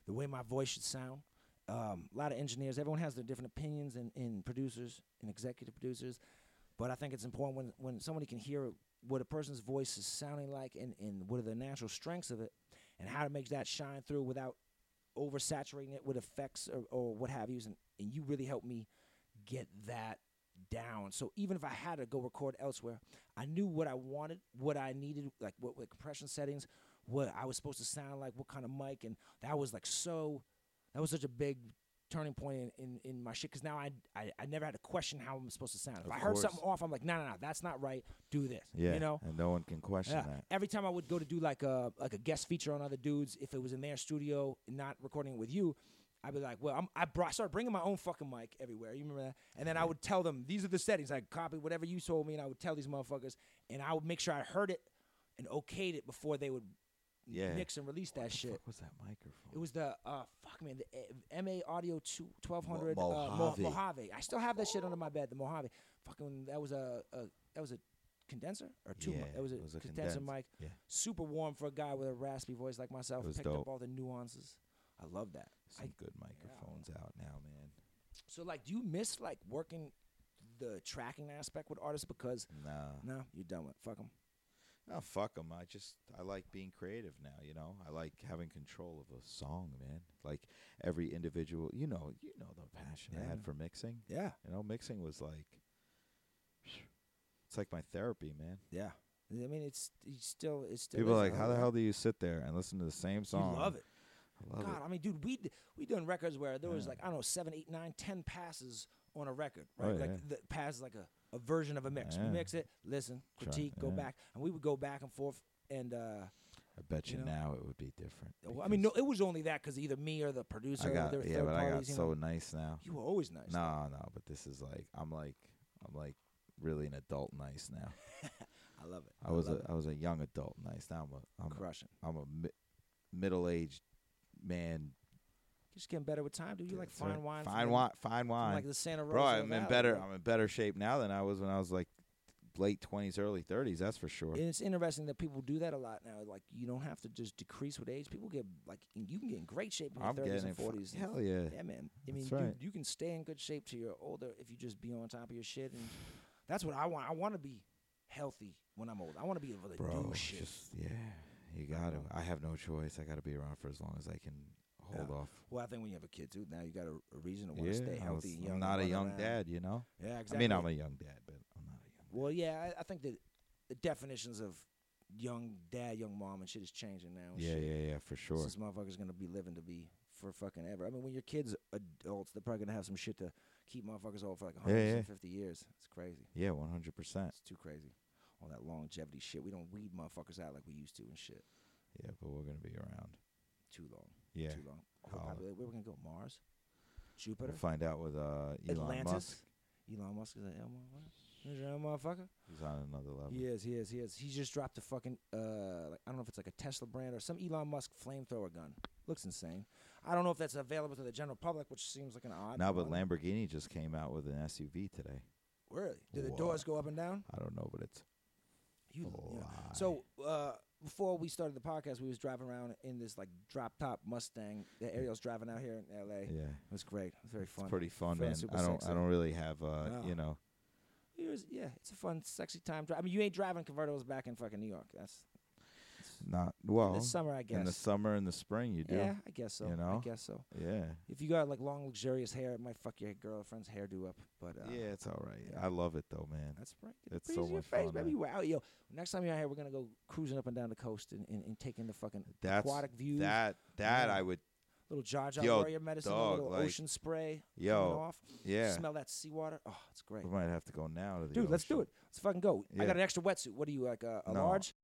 the way my voice should sound. Um, a lot of engineers, everyone has their different opinions, and, and producers and executive producers. But I think it's important when when somebody can hear what a person's voice is sounding like, and, and what are the natural strengths of it, and how to make that shine through without oversaturating it with effects or, or what have you. And, and you really helped me get that down. So even if I had to go record elsewhere, I knew what I wanted, what I needed, like what, what compression settings, what I was supposed to sound like, what kind of mic, and that was like so. That was such a big turning point in, in, in my shit because now I, I I never had to question how I'm supposed to sound. If Of I heard something off, I'm like, no, no, no, that's not right. Do this. yeah you know. and no one can question Yeah. that Every time I would go to do like a like a guest feature on other dudes, if it was in their studio, not recording with you, I'd be like, well, I'm, I brought, started bringing my own fucking mic everywhere. You remember that? And then I would tell them these are the settings. I copy whatever you told me, and I would tell these motherfuckers, and I would make sure I heard it and okayed it before they would Yeah. mix and release that What the shit. fuck was that microphone It was the uh fuck man, the uh, MA Audio two, 1200 Mo- uh, Mo- Mojave. Mojave. I still have that shit under my bed. The Mojave. Fucking that was a, a that was a condenser or two. mi- Yeah, that was a, it was a condenser condensed, mic. yeah. Super warm for a guy with a raspy voice like myself. It Picked up all the nuances. I love that. some I- good microphones out now man So like, do you miss like working the tracking aspect with artists because nah no, you're done with fuck them. Oh them. I just I like being creative now. You know, I like having control of a song, man. Like every individual, you know, you know the passion I had for mixing. Yeah, You know, mixing was like, it's like my therapy, man. yeah. I mean, it's, it's still it's still. People are like, how the hell do you sit there and listen to the same song? You love it. I love God, it. I mean, dude, we we done records where there was Yeah. like I don't know seven, eight, nine, ten passes on a record, Oh, right? like yeah. the pass is like a, a version of a mix. We mix it, listen, Try- critique, go yeah. back, and we would go back and forth. And uh, I bet you, you know? now it would be different. well, I mean, no, it was only that because either me or the producer, I got were yeah, but I got parties. you, so know. nice now. you were always nice. though. No, no, but this is like I'm like I'm like really an adult nice now. I love it. I was love a I was a young adult nice. Now I'm a I'm a, crushing. I'm a mi- middle aged man. Just getting better with time, dude. You like fine wine, Fine wine, fine wine. like the Santa Rosa. Bro, I'm in better. bro. I'm in better shape now than I was when I was like late twenties, early thirties. That's for sure. And it's interesting that people do that a lot now. Like you don't have to just decrease with age. People get like you can get in great shape in your thirties and forties. Hell yeah. Yeah, man. I mean, right. you can stay in good shape till you're older if you just be on top of your shit. And that's what I want. I want to be healthy when I'm old. I want to be able to Bro, do shit. just yeah, you got to. I have no choice. I got to be around for as long as I can hold Yeah. off. Well, I think when you have a kid too, now you got a, a reason to want to Yeah, stay healthy was- and I'm not a young around. dad, you know. Yeah, exactly. I mean, I'm a young dad, but I'm not a young. Well, yeah, I, I think that the definitions of young dad, young mom, and shit is changing now. Yeah, shit. yeah, yeah, for sure. Since motherfuckers gonna be living to be for fucking ever. I mean, when your kids adults, they're probably gonna have some shit to keep motherfuckers old for like Yeah, yeah. 150 years. It's crazy. Yeah, 100. percent It's too crazy. All that longevity shit. We don't weed motherfuckers out like we used to and shit. Yeah, but we're gonna be around. Too long. Yeah, Too long. Where we gonna go? Mars? Jupiter? we'll find out with uh, Elon Atlantis? Musk. Elon Musk is that Elon Musk? Is that motherfucker? He's on another level. He is, he is, he is. He just dropped a fucking uh like I don't know if it's like a Tesla brand or some Elon Musk flamethrower gun. Looks insane. I don't know if that's available to the general public, which seems like an odd. Now, but. Lamborghini just came out with an SUV today. Really? Do the doors go up and down? I don't know, but it's You, yeah. So uh, before we started the podcast, we was driving around in this like drop top Mustang that Ariel's driving out here in L.A. yeah, It was great. It was very fun. it's pretty fun, Fun, man. super I don't, sexy. I don't really have, uh, No. you know, It was, yeah, it's a fun, sexy time. Dri- I mean, you ain't driving convertibles back in fucking New York. That's not well. this summer, I guess. in the summer and the spring, you do. yeah, I guess so. you know? I guess so. Yeah. If you got like long, luxurious hair, it might fuck your girlfriend's hairdo up. But uh, yeah, it's all right. yeah. I love it though, man. that's right. Get It's so in much face, fun, baby. Wow, yo. Next time you're out here, we're gonna go cruising up and down the coast and, and, and taking the fucking That's aquatic views. that. That Yeah. I would. little Jar Jar Yo, Warrior medicine, a dog, little like- ocean spray. Yo, off. yeah. Smell that seawater. Oh, it's great. We might have to go now to the. Dude, let's do it. Let's fucking go. I got an extra wetsuit. What are you like? A, a No, large?